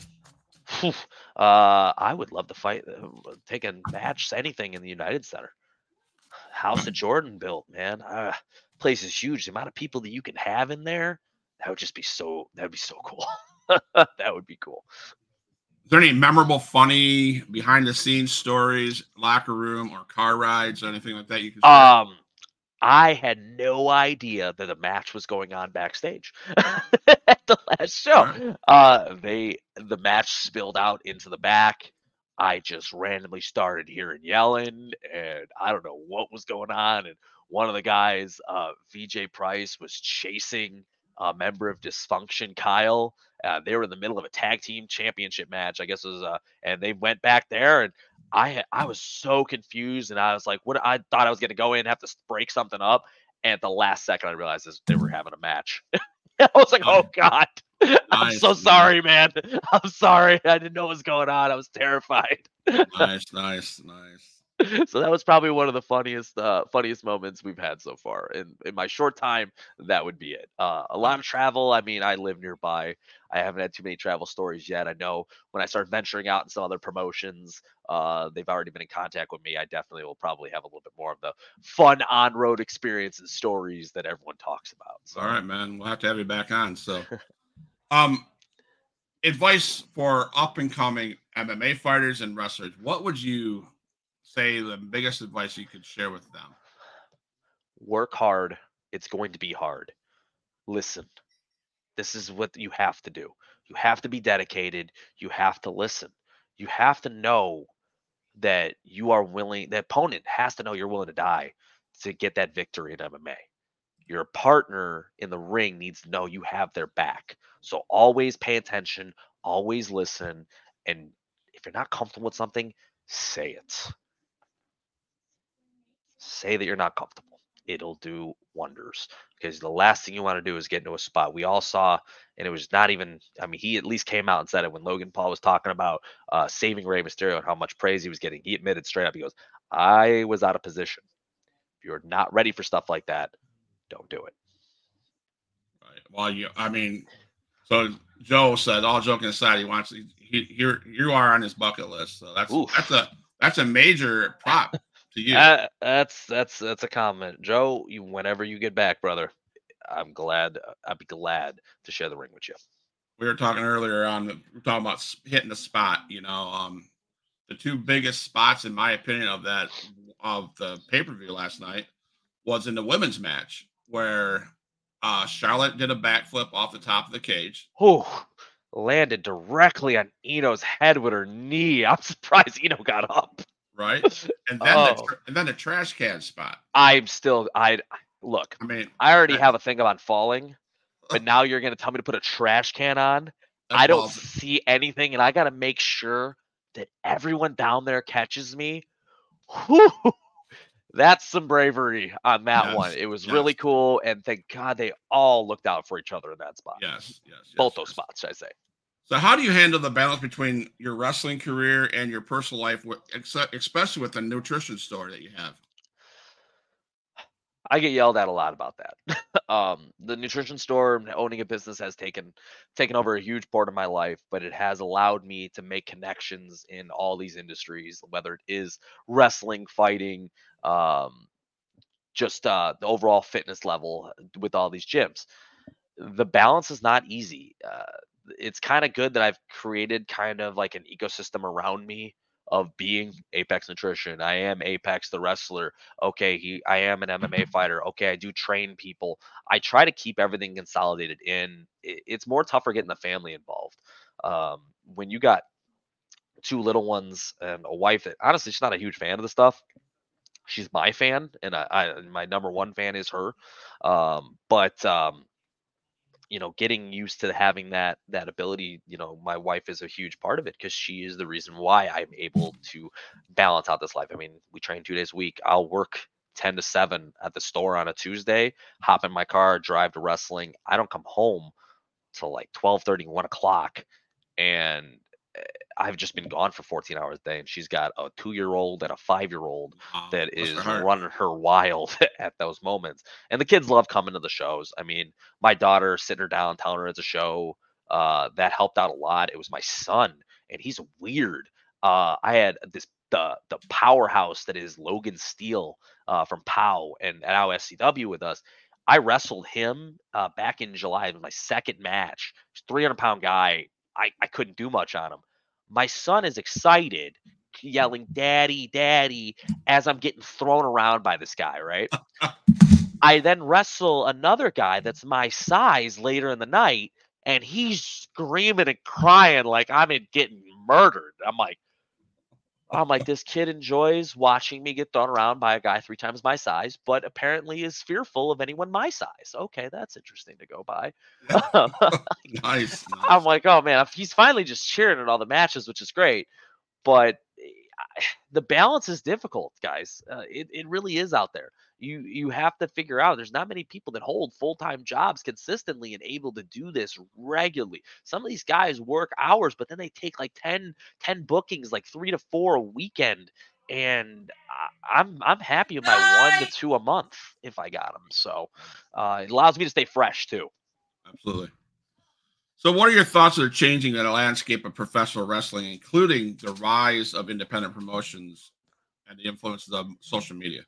uh, I would love to fight, uh, take a match, anything in the United Center. House of Jordan built, man. Uh, place is huge. The amount of people that you can have in there that would just be so that would be so cool. that would be cool. Is there any memorable, funny behind the scenes stories, locker room or car rides or anything like that you can share? Um I had no idea that a match was going on backstage at the last show. Right. Uh, they the match spilled out into the back. I just randomly started hearing yelling, and I don't know what was going on. And one of the guys, uh, VJ Price, was chasing a member of Dysfunction, Kyle. Uh, they were in the middle of a tag team championship match, I guess it was, uh, and they went back there, and I I was so confused, and I was like, what? I thought I was going to go in, and have to break something up, and at the last second, I realized this, they were having a match. I was like, oh god. I'm Nice, so sorry, man. I'm sorry. I didn't know what was going on. I was terrified. nice, nice, nice. so that was probably one of the funniest uh, funniest moments we've had so far in in my short time that would be it uh, a lot of travel i mean i live nearby i haven't had too many travel stories yet i know when i start venturing out in some other promotions uh, they've already been in contact with me i definitely will probably have a little bit more of the fun on-road experience and stories that everyone talks about so All right, man. We'll have to have you back on. So, um, advice for up and coming MMA fighters and wrestlers. What would you say the biggest advice you could share with them? work hard. It's going to be hard. Listen, this is what you have to do. You have to be dedicated. You have to listen. You have to know that you are willing, the opponent has to know you're willing to die to get that victory in MMA. Your partner in the ring needs to know you have their back. So always pay attention, always listen. And if you're not comfortable with something, say it. Say that you're not comfortable it'll do wonders because the last thing you want to do is get into a spot. We all saw, and it was not even, I mean, he at least came out and said it when Logan Paul was talking about uh, saving Rey Mysterio and how much praise he was getting. He admitted straight up, he goes, I was out of position. If you're not ready for stuff like that, don't do it. Right. Well, you, I mean, so Joe said, all joking aside, he wants he, here you are on his bucket list. So that's Oof. that's a that's a major prop to you. Uh, that's that's that's a comment, Joe. You whenever you get back, brother, I'm glad. I'd be glad to share the ring with you. we were talking earlier on we were talking about hitting the spot you know um the two biggest spots in my opinion of that of the pay-per-view last night was in the women's match where uh charlotte did a backflip off the top of the cage Oh, landed directly on Iyo's head with her knee. I'm surprised Eno got up. Right and then the Oh. tr- and then the trash can spot I'm still I look. i mean I already Right. have a thing about falling, but now you're gonna tell me to put a trash can on. I don't see anything, and I gotta make sure that everyone down there catches me. Whew, that's some bravery on that one. It was yes. really cool, and thank God they all looked out for each other in that spot. yes yes, yes Both those yes. spots, I say. So how do you handle the balance between your wrestling career and your personal life especially with the nutrition store that you have I get yelled at a lot about that. um, the nutrition store owning a business has taken taken over a huge part of my life, but it has allowed me to make connections in all these industries, whether it is wrestling, fighting, um, just uh, the overall fitness level with all these gyms. The balance is not easy. Uh, it's kind of good that I've created kind of like an ecosystem around me of being Apex Nutrition. I am Apex the wrestler. Okay he i am an mma fighter. Okay i do train people. I try to keep everything consolidated in. It- it's more tougher getting the family involved. Um, when you got two little ones and a wife that honestly she's not a huge fan of the stuff. She's my fan and i, I my number one fan is her. Um, but um, you know getting used to having that that ability you know my wife is a huge part of it because she is the reason why i'm able to balance out this life. I mean we train two days a week. I'll work 10 to 7 at the store on a tuesday hop in my car drive to wrestling. I don't come home till like 12 30 1 o'clock and i've just been gone for 14 hours a day and she's got a two year old and a five year old Wow, that is her running her wild at those moments. And the kids love coming to the shows. I mean, my daughter sitting her down, telling her it's a show. Uh, that helped out a lot. It was my son, and he's weird. Uh, I had this the the powerhouse that is Logan Steele uh, from POW and now SCW with us. I wrestled him uh, back in July. It was my second match. He's 300 pound guy. I, I couldn't do much on him. My son is excited, yelling, Daddy, Daddy, as I'm getting thrown around by this guy, right? I then wrestle another guy that's my size later in the night, and he's screaming and crying like I'm in getting murdered. I'm like, I'm like, this kid enjoys watching me get thrown around by a guy three times my size, but apparently is fearful of anyone my size. Okay, that's interesting to go by. nice, nice. I'm like, oh man, he's finally just cheering at all the matches, which is great. But eh, the balance is difficult, guys. Uh, it, it really is out there. You you have to figure out there's not many people that hold full-time jobs consistently and able to do this regularly some of these guys work hours but then they take like 10 10 bookings like three to four a weekend and I, i'm i'm happy with my one to two a month if i got them so uh, it allows me to stay fresh too Absolutely. So, what are your thoughts that are changing the landscape of professional wrestling, including the rise of independent promotions and the influences of social media?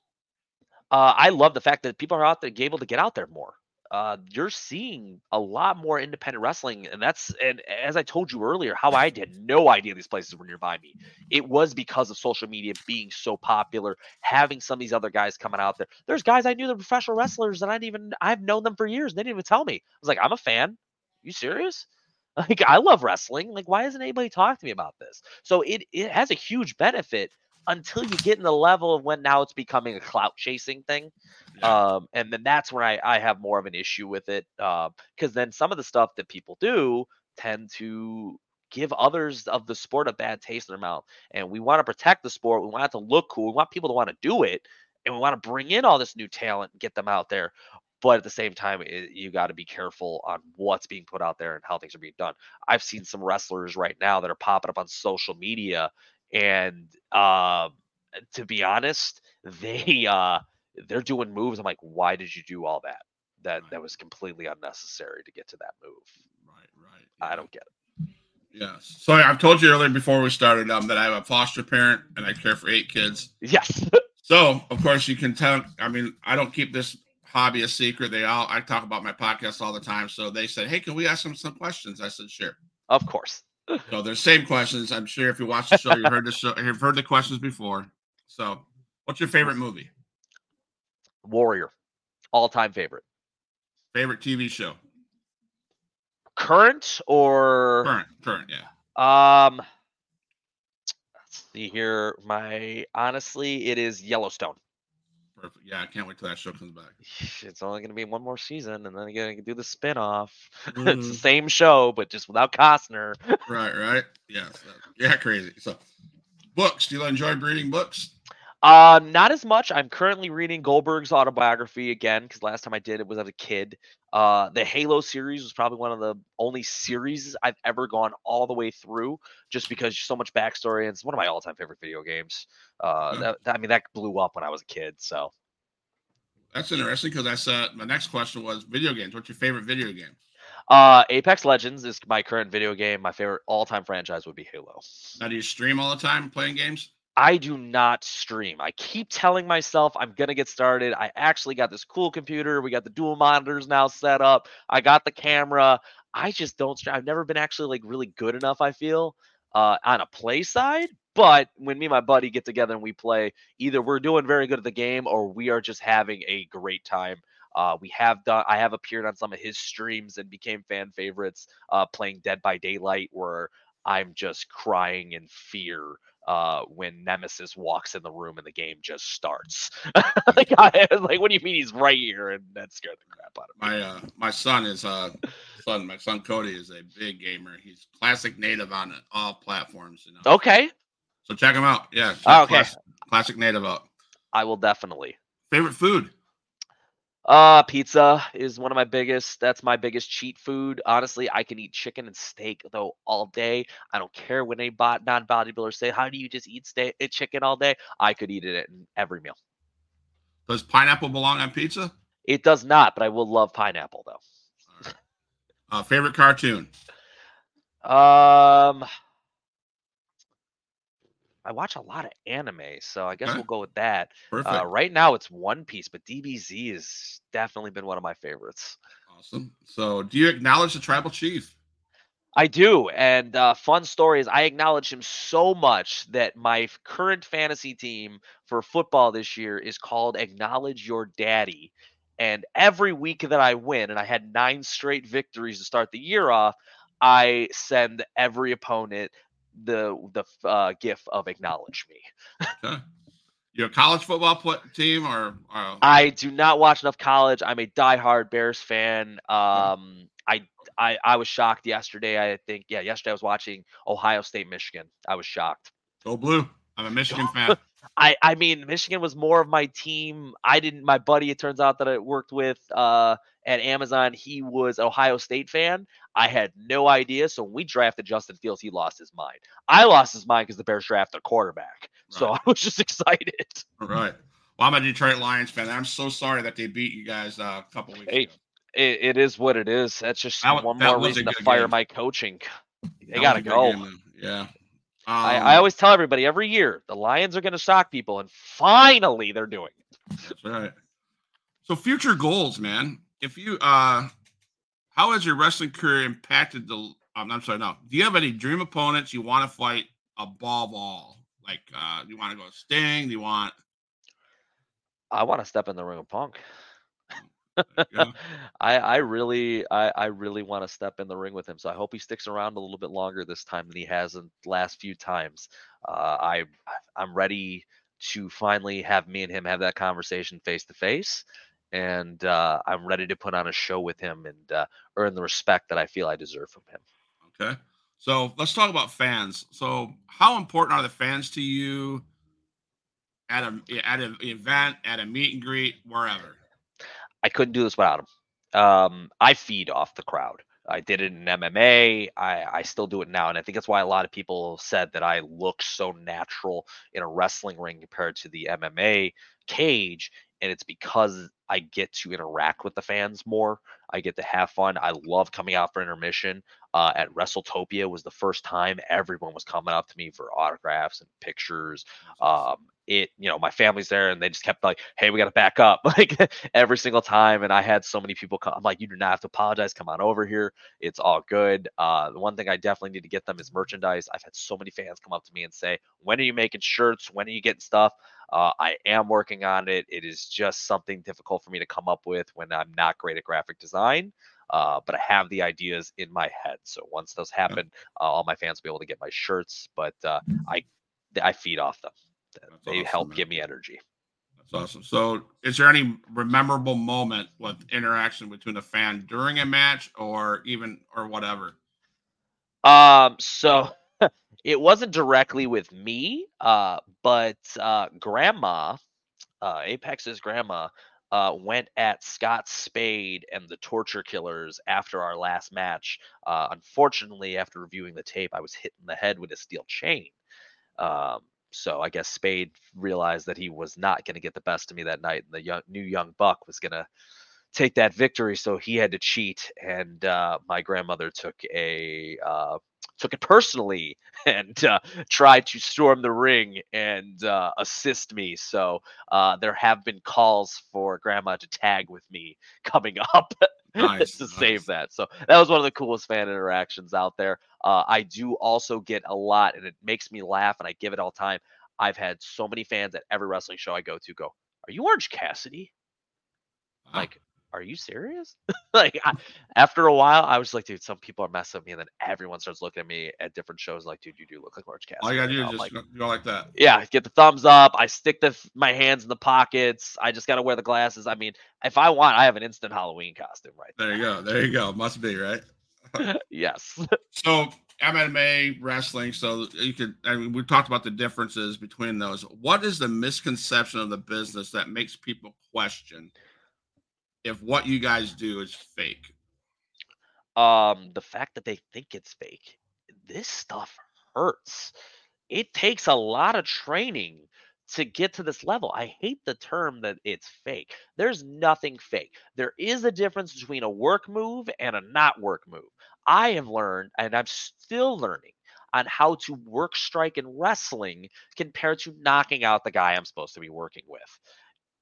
Uh, i love the fact that people are out there able to get out there more uh, you're seeing a lot more independent wrestling, and that's and as I told you earlier, how I had no idea these places were nearby me. It was because of social media being so popular, having some of these other guys coming out there. There's guys I knew that were professional wrestlers, and I didn't even I've known them for years. And they didn't even tell me. I was like, I'm a fan. You serious? Like I love wrestling. Like why hasn't anybody talked to me about this? So it it has a huge benefit until you get in the level of when now it's becoming a clout chasing thing. Um, and then that's where I, I have more of an issue with it. Because then some of the stuff that people do tend to give others of the sport a bad taste in their mouth. And we want to protect the sport. We want it to look cool. We want people to want to do it. And we want to bring in all this new talent and get them out there. But at the same time, it, you got to be careful on what's being put out there and how things are being done. I've seen some wrestlers right now that are popping up on social media, and um, to be honest, they uh, they're doing moves. I'm like, why did you do all that? That Right. that was completely unnecessary to get to that move. Right, right. I don't get it. Yes. So, I've told you earlier before we started um, that I have a foster parent and I care for eight kids. Yes. So, of course, you can tell. I mean, I don't keep this hobby a secret. They all I talk about my podcast all the time. So they said, "Hey, can we ask them some questions?" I said, "Sure." of course. So they're same questions. I'm sure if you watch the show, you heard the show, you've heard the questions before. So, what's your favorite movie? Warrior. All time favorite. Favorite TV show? Current or Current, current, yeah. um let's see here. My honestly, it is Yellowstone. Perfect. Yeah, I can't wait till that show comes back. It's only going to be one more season, and then again, I can do the spin-off. it's Mhm. the same show, but just without Costner. Right, right. Yes. that- yeah, crazy. So, books. Do you enjoy reading books? Uh, not as much. I'm currently reading Goldberg's autobiography again because last time I did it was as a kid. Uh, the Halo series was probably one of the only series I've ever gone all the way through, just because so much backstory and it's one of my all-time favorite video games. Uh, Yeah. that, that- I mean that blew up when I was a kid. So That's interesting because I said my next question was video games. What's your favorite video game? Uh, Apex Legends is my current video game. My favorite all-time franchise would be Halo. Now, do you stream all the time playing games? I do not stream. I keep telling myself I'm gonna get started. I actually got this cool computer. We got the dual monitors now set up. I got the camera. I just don't. Stream. I've never been actually like really good enough. I feel uh, on a play side. But when me and my buddy get together and we play, either we're doing very good at the game or we are just having a great time. Uh, we have done. I have appeared on some of his streams and became fan favorites. Uh, playing Dead by Daylight, where I'm just crying in fear uh, when Nemesis walks in the room and the game just starts. like, I, like, what do you mean he's right here? And that scared the crap out of me. My uh, my son is uh son. My son Cody is a big gamer. He's classic native on all platforms. You know. Okay, So check him out. Yeah. Oh, okay. Classic, classic native out. I will definitely. Favorite food? Uh, pizza is one of my biggest. That's my biggest cheat food. Honestly, I can eat chicken and steak though all day. I don't care when a bot non bodybuilders say, "How do you just eat steak, uh, chicken all day?" I could eat it in every meal. Does pineapple belong on pizza? It does not, but I will love pineapple though. Right. Uh, favorite cartoon? Um, I watch a lot of anime, so I guess we'll go with that. Perfect. Uh, right now, it's One Piece, but DBZ has definitely been one of my favorites. Awesome. So, do you acknowledge the tribal chief? I do, and uh, fun story is I acknowledge him so much that my current fantasy team for football this year is called Acknowledge Your Daddy. And every week that I win, and I had nine straight victories to start the year off, I send every opponent the the uh, gif of acknowledge me. Okay. You're a college football team, or, or I do not watch enough college. I'm a diehard Bears fan. Um, I, I I was shocked yesterday. I think yeah, yesterday I was watching Ohio State Michigan. I was shocked. go blue? I'm a Michigan fan. I I mean, Michigan was more of my team. I didn't. My buddy, it turns out that I worked with uh, at Amazon, he was Ohio State fan. I had no idea. So when we drafted Justin Fields, he lost his mind. I lost his mind because the Bears drafted a quarterback. So I was just excited. Right. Well, I'm a Detroit Lions fan. I'm so sorry that they beat you guys uh, a couple weeks Hey, ago. it, it is what it is. That's just That one that more reason to fire game. my coaching. They a good go. game. Yeah. I, Um, I always tell everybody every year the Lions are going to shock people, and finally they're doing it. That's right. So future goals, man. If you uh how has your wrestling career impacted the um, I'm sorry, no. Do you have any dream opponents you want to fight above all? Like uh do you want to go Sting? Do you want I want to step in the ring of Punk. yeah, I I really I I really want to step in the ring with him. So I hope he sticks around a little bit longer this time than he has in the last few times. Uh, I I'm ready to finally have me and him have that conversation face to face, and uh, I'm ready to put on a show with him and uh, earn the respect that I feel I deserve from him. okay. So let's talk about fans. So how important are the fans to you at a at an event, at a meet and greet, wherever? I couldn't do this without them. Um, I feed off the crowd. I did it in MMA. I, I still do it now. And I think that's why a lot of people said that I look so natural in a wrestling ring compared to the MMA cage. And it's because I get to interact with the fans more. I get to have fun. I love coming out for intermission. Uh, at WrestleTopia was the first time everyone was coming up to me for autographs and pictures. Um, it, you know, my family's there and they just kept like, hey, we got to back up like every single time. And I had so many people come. I'm like, you do not have to apologize. Come on over here. It's all good. Uh, the one thing I definitely need to get them is merchandise. I've had so many fans come up to me and say, when are you making shirts? When are you getting stuff? Uh, I am working on it. It is just something difficult for me to come up with when I'm not great at graphic design. Uh, but I have the ideas in my head. So once those happen, uh, all my fans will be able to get my shirts. But uh, I, I feed off them. That's They awesome, help man. give me energy. That's awesome. So, is there any memorable moment with interaction between a fan during a match, or even or whatever? Um, so it wasn't directly with me, uh, but uh, grandma, uh, Apex's grandma, uh, went at Scott Spade and the Torture Killers after our last match. Uh, unfortunately, after reviewing the tape, I was hit in the head with a steel chain. Um, so I guess Spade realized that he was not going to get the best of me that night, and the young, new young buck was going to take that victory. So he had to cheat, and uh, my grandmother took a uh, took it personally and uh, tried to storm the ring and uh, assist me. So uh, there have been calls for grandma to tag with me coming up. Nice, to nice. save that. So that was one of the coolest fan interactions out there. Uh, I do also get a lot, and it makes me laugh, and I give it all time. I've had so many fans at every wrestling show I go to go, "Are you Orange Cassidy?" Wow. Like, are you serious? like, I, after a while, I was like, dude, some people are messing with me, and then everyone starts looking at me at different shows, like, dude, you do look like Orange Cassidy. all you gotta do is just I'm like, go, like that. yeah, get the thumbs up. I stick the my hands in the pockets. I just gotta wear the glasses. I mean, if I want, I have an instant Halloween costume right There you go. There you go. Must be right. yes. So MMA wrestling. So you could. I mean, we talked about the differences between those. What is the misconception of the business that makes people question if what you guys do is fake? um the fact that they think it's fake this stuff hurts. It takes a lot of training to get to this level. I hate the term that it's fake. There's nothing fake. There is a difference between a work move and a not work move. I have learned and i'm still learning on how to work strike in wrestling compared to knocking out the guy i'm supposed to be working with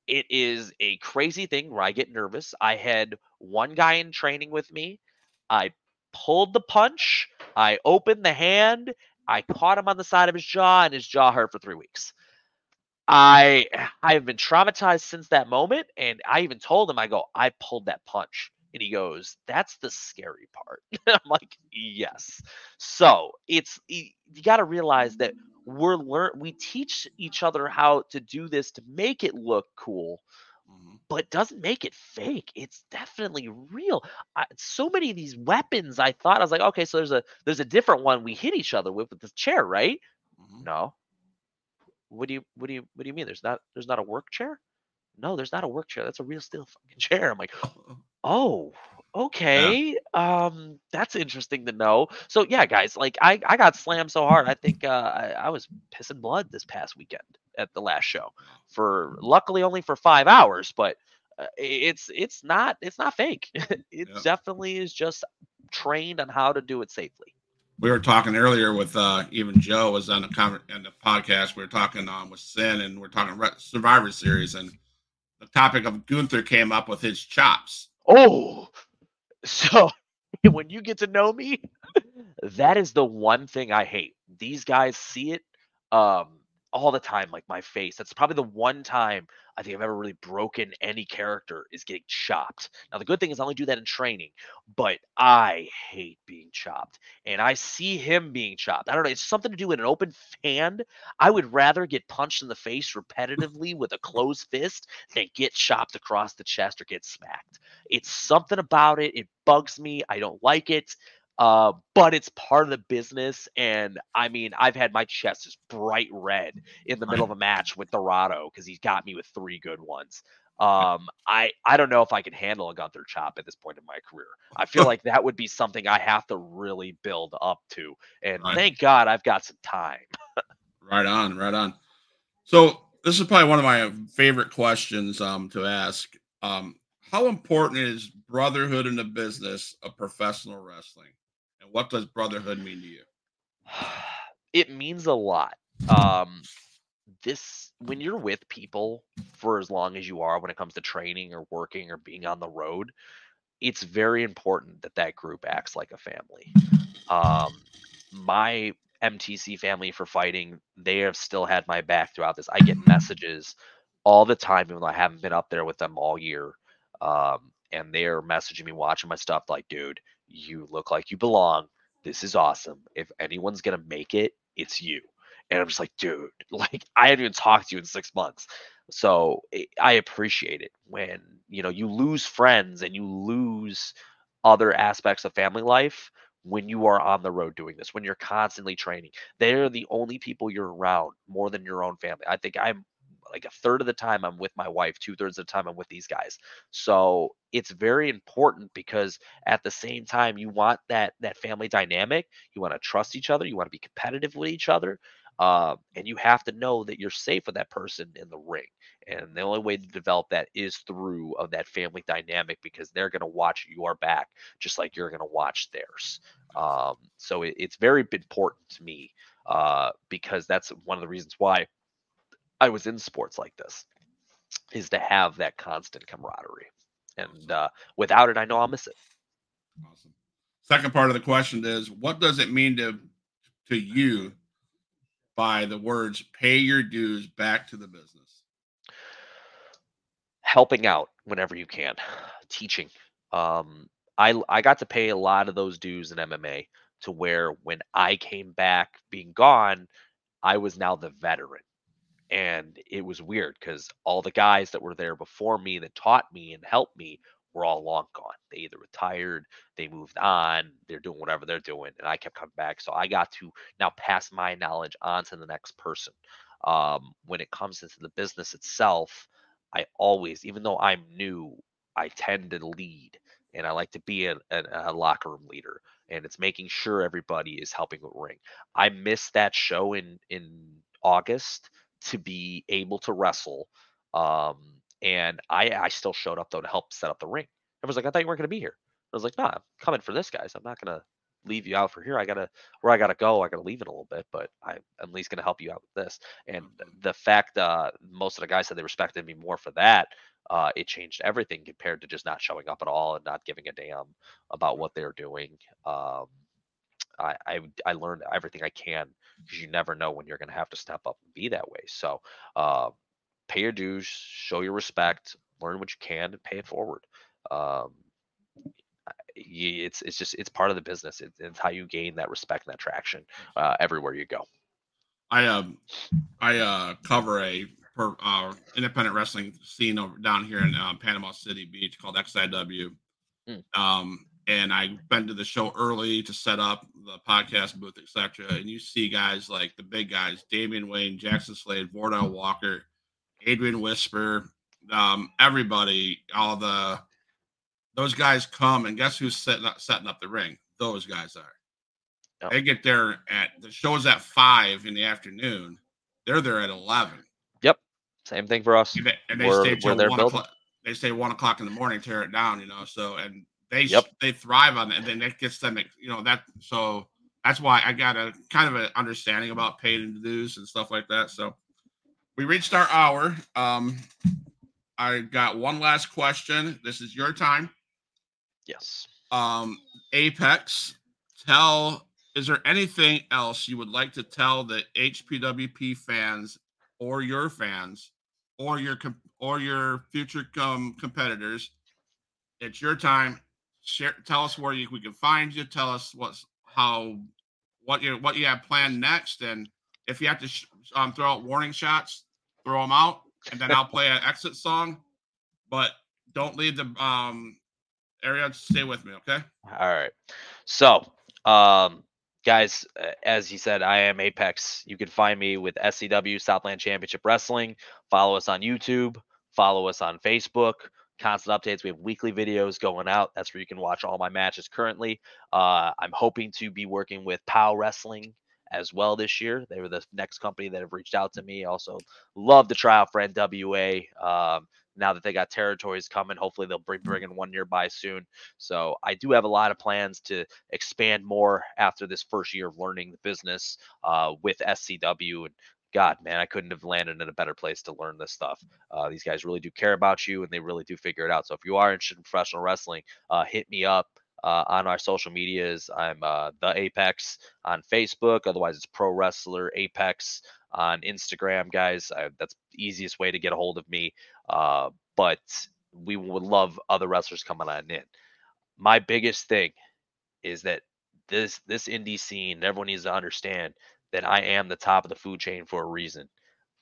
it is a crazy thing where i get nervous i had one guy in training with me I pulled the punch, I opened the hand, I caught him on the side of his jaw, and his jaw hurt for three weeks. I I have been traumatized since that moment, and I even told him, I go, I pulled that punch. And he goes, That's the scary part. I'm like, Yes. So it's you got to realize that we're learn we teach each other how to do this to make it look cool Mhm. but doesn't make it fake. It's definitely real. I, so many of these weapons, I thought I was like, okay, so there's a there's a different one we hit each other with with this chair, right? Mhm. No. what do you what do you what do you mean? There's not there's not a work chair? No, there's not a work chair. That's a real steel fucking chair. I'm like, oh, okay. Um, that's interesting to know. So yeah, guys, like I I got slammed so hard. I think uh, I, I was pissing blood this past weekend at the last show for luckily only for five hours, but uh, it's it's not it's not fake. it Yeah. definitely is just trained on how to do it safely. we were talking earlier with uh, even Joe was on the conver- on the podcast. We were talking um, with Sin and we're talking Re- Survivor Series, and the topic of Gunther came up with his chops. Oh, so when you get to know me, that is the one thing I hate. These guys see it um, all the time, like my face. That's probably the one time I think I've ever really broken any character is getting chopped. Now, the good thing is I only do that in training, but I hate being chopped. And I see him being chopped. I don't know. It's something to do with an open hand. I would rather get punched in the face repetitively with a closed fist than get chopped across the chest or get smacked. It's something about it. It bugs me. I don't like it. Uh, but it's part of the business. And I mean, I've had my chest is bright red in the middle of a match with Dorado because he's got me with three good ones. Um, I I don't know if I can handle a Gunther chop at this point in my career. I feel like that would be something I have to really build up to. And Right. thank God I've got some time. Right on, right on. So this is probably one of my favorite questions um, to ask. Um, how important is brotherhood in the business of professional wrestling, and what does brotherhood mean to you? it means a lot. Um, this when you're with people for as long as you are when it comes to training or working or being on the road, it's very important that that group acts like a family. Um, my MTC family for fighting, they have still had my back throughout this. I get messages all the time, even though I haven't been up there with them all year. Um, and they're messaging me, watching my stuff, like, dude, you look like you belong. This is awesome. If anyone's gonna make it, it's you. And I'm just like, dude, like I haven't even talked to you in six months. So it, I appreciate it when you know you lose friends and you lose other aspects of family life when you are on the road doing this, when you're constantly training. They're the only people you're around more than your own family. I think I'm like a third of the time I'm with my wife, two thirds of the time I'm with these guys. So it's very important because at the same time you want that that family dynamic. You want to trust each other. You want to be competitive with each other. Um, and you have to know that you're safe with that person in the ring. And the only way to develop that is through of that family dynamic because they're going to watch your back just like you're going to watch theirs. Um, so it, it's very important to me uh, because that's one of the reasons why I was in sports like this is to have that constant camaraderie. And uh, without it, I know I'll miss it. Awesome. Second part of the question is, what does it mean to to you by the words "pay your dues back to the business"? helping out whenever you can, teaching. Um, I I got to pay a lot of those dues in MMA to where when I came back being gone, I was now the veteran. And it was weird because all the guys that were there before me that taught me and helped me were all long gone. They either retired, they moved on, they're doing whatever they're doing, and I kept coming back. So I got to now pass my knowledge on to the next person. Um, when it comes into the business itself, I always, even though I'm new, I tend to lead and I like to be a, a, a locker room leader. And it's making sure everybody is helping with ring. I missed that show in in August to be able to wrestle. Um, and I I still showed up though to help set up the ring. I was like, I thought you weren't gonna be here. I was like, nah, I'm coming for this, guys. I'm not gonna leave you out for here. I gotta where I gotta go. I gotta leave in a little bit, but I, I'm at least gonna help you out with this. And the fact uh, most of the guys said they respected me more for that, uh, it changed everything compared to just not showing up at all and not giving a damn about what they're doing. Um, I, I I learned everything I can because you never know when you're gonna have to step up and be that way. So uh, pay your dues, show your respect, learn what you can, and pay it forward. Um, it's it's just it's part of the business. It, it's how you gain that respect and that traction uh, everywhere you go. I um I uh cover a per, uh, independent wrestling scene over down here in uh, Panama City Beach called XIW. Mm. Um, and I've been to the show early to set up the podcast booth, etc. And you see guys like the big guys, Damian Wayne, Jackson Slade, Wardell Walker, Adrian Whisper, um, everybody, all the those guys come and guess who's setting up setting up the ring? Those guys are. They get there at the show's at five in the afternoon. They're there at eleven. Yep. Same thing for us. And they, and they stay till one o'clock. They stay one o'clock in the morning, tear it down, you know. So and they yep. they thrive on it, and then that gets them, you know, that so that's why I got a kind of an understanding about paid dues and stuff like that. So we reached our hour. Um, I got one last question. This is your time. Yes. Um, Apex, tell is there anything else you would like to tell the HPWP fans or your fans or your or your future com- competitors? It's your time. Share, tell us where you, we can find you. Tell us what's how what you what you have planned next, and if you have to sh- um, throw out warning shots, throw them out, and then I'll play an exit song. But don't leave the um area. Stay with me, okay? All right. So, um, guys, as he said, I am Apex. You can find me with SCW Southland Championship Wrestling. Follow us on YouTube. Follow us on Facebook. Constant updates. We have weekly videos going out. That's where you can watch all my matches currently. Uh, I'm hoping to be working with POW Wrestling as well this year. They were the next company that have reached out to me. Also, love to try out for NWA. Um, now that they got territories coming, hopefully they'll bring bring in one nearby soon. So I do have a lot of plans to expand more after this first year of learning the business uh, with SCW. And God, man, I couldn't have landed in a better place to learn this stuff. Uh, these guys really do care about you, and they really do figure it out. So if you are interested in professional wrestling, uh, hit me up. Uh, on our social medias. I'm uh, the Apex on Facebook. Otherwise, it's Pro Wrestler Apex on Instagram, guys. I, that's the easiest way to get a hold of me. Uh, but we would love other wrestlers coming on in. My biggest thing is that this this indie scene, everyone needs to understand that I am the top of the food chain for a reason.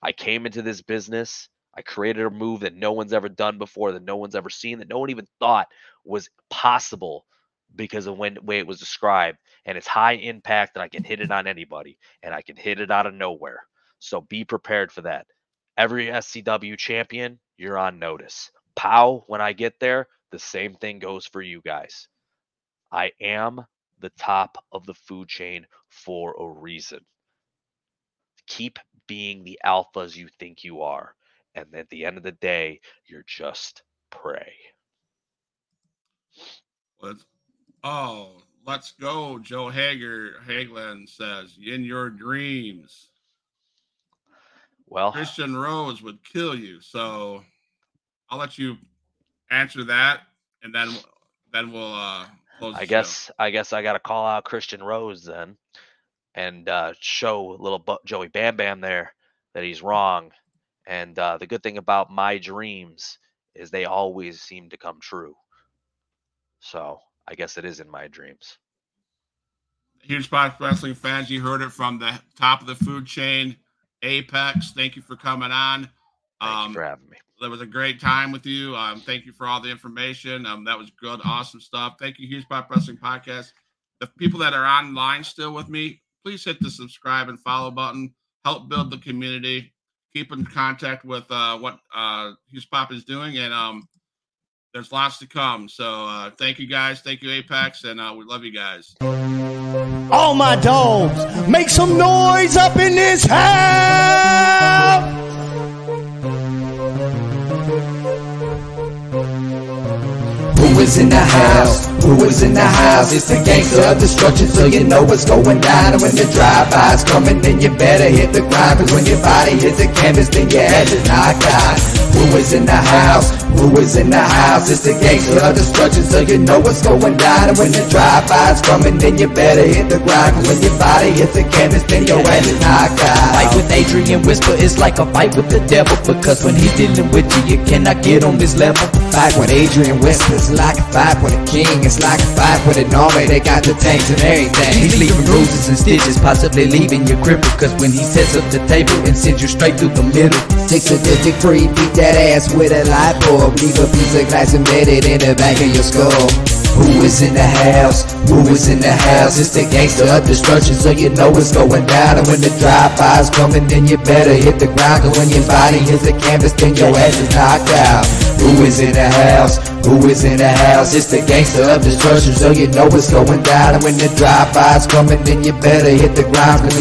I came into this business. I created a move that no one's ever done before, that no one's ever seen, that no one even thought was possible because of when way it was described. And it's high impact and I can hit it on anybody and I can hit it out of nowhere. So be prepared for that. Every SCW champion, you're on notice. POW, when I get there, the same thing goes for you guys. I am the top of the food chain for a reason. Keep being the alphas you think you are. And at the end of the day, you're just prey. Let's, oh, let's go. Joe Hager Hagland says, in your dreams. Well, Christian Rose would kill you. So I'll let you answer that, and then then we'll uh close. I guess show. I guess I got to call out Christian Rose then, and uh, show little Joey Bam Bam there that he's wrong. And uh, the good thing about my dreams is they always seem to come true. So I guess it is in my dreams. Huge Pop Wrestling fans, you heard it from the top of the food chain. Apex. Thank you for coming on. Thank um, you for having me. It was a great time with you. Um, thank you for all the information. Um, that was good, awesome stuff. Thank you, Huge Pop Wrestling Podcast. The people that are online still with me, please hit the subscribe and follow button. Help build the community. Keep in contact with uh, what uh, Huge Pop is doing, and um, there's lots to come. So uh, thank you guys. Thank you, Apex, and uh, we love you guys. All my dogs, make some noise up in this house. Is in the house? Who is in the house? It's the gangster of destruction, so you know what's going down. And when the drive-by's coming, then you better hit the grind. Cause when your body hits the canvas, then your head is knocked out. Who is in the house? Who is in the house? It's the gangster of destruction, so you know what's going down. And when the drive-by's coming, then you better hit the ground. Cause when your body hits the canvas, then your ass is knocked out. Fight with Adrian Whisper is like a fight with the devil. Because when he's dealing with you, you cannot get on this level. Fight with Adrian Whisper is like a fight with a king. It's like a fight with an army. They got the tanks and everything. He's leaving bruises and stitches, possibly leaving you crippled. Cause when he sets up the table and sends you straight through the middle. Six sadistic free, beat that ass with a light bulb. Leave a piece of glass embedded in the back of your skull. Who is in the house? Who is in the house? It's the gangster of destruction, so you know it's going down. And when the drive-by's coming, then you better hit the ground. Cause when your body hits the canvas, then your ass is knocked out. Who is in the house? Who is in the house? It's the gangster of destruction, so you know it's going down. And when the drive-by's coming, then you better hit the ground.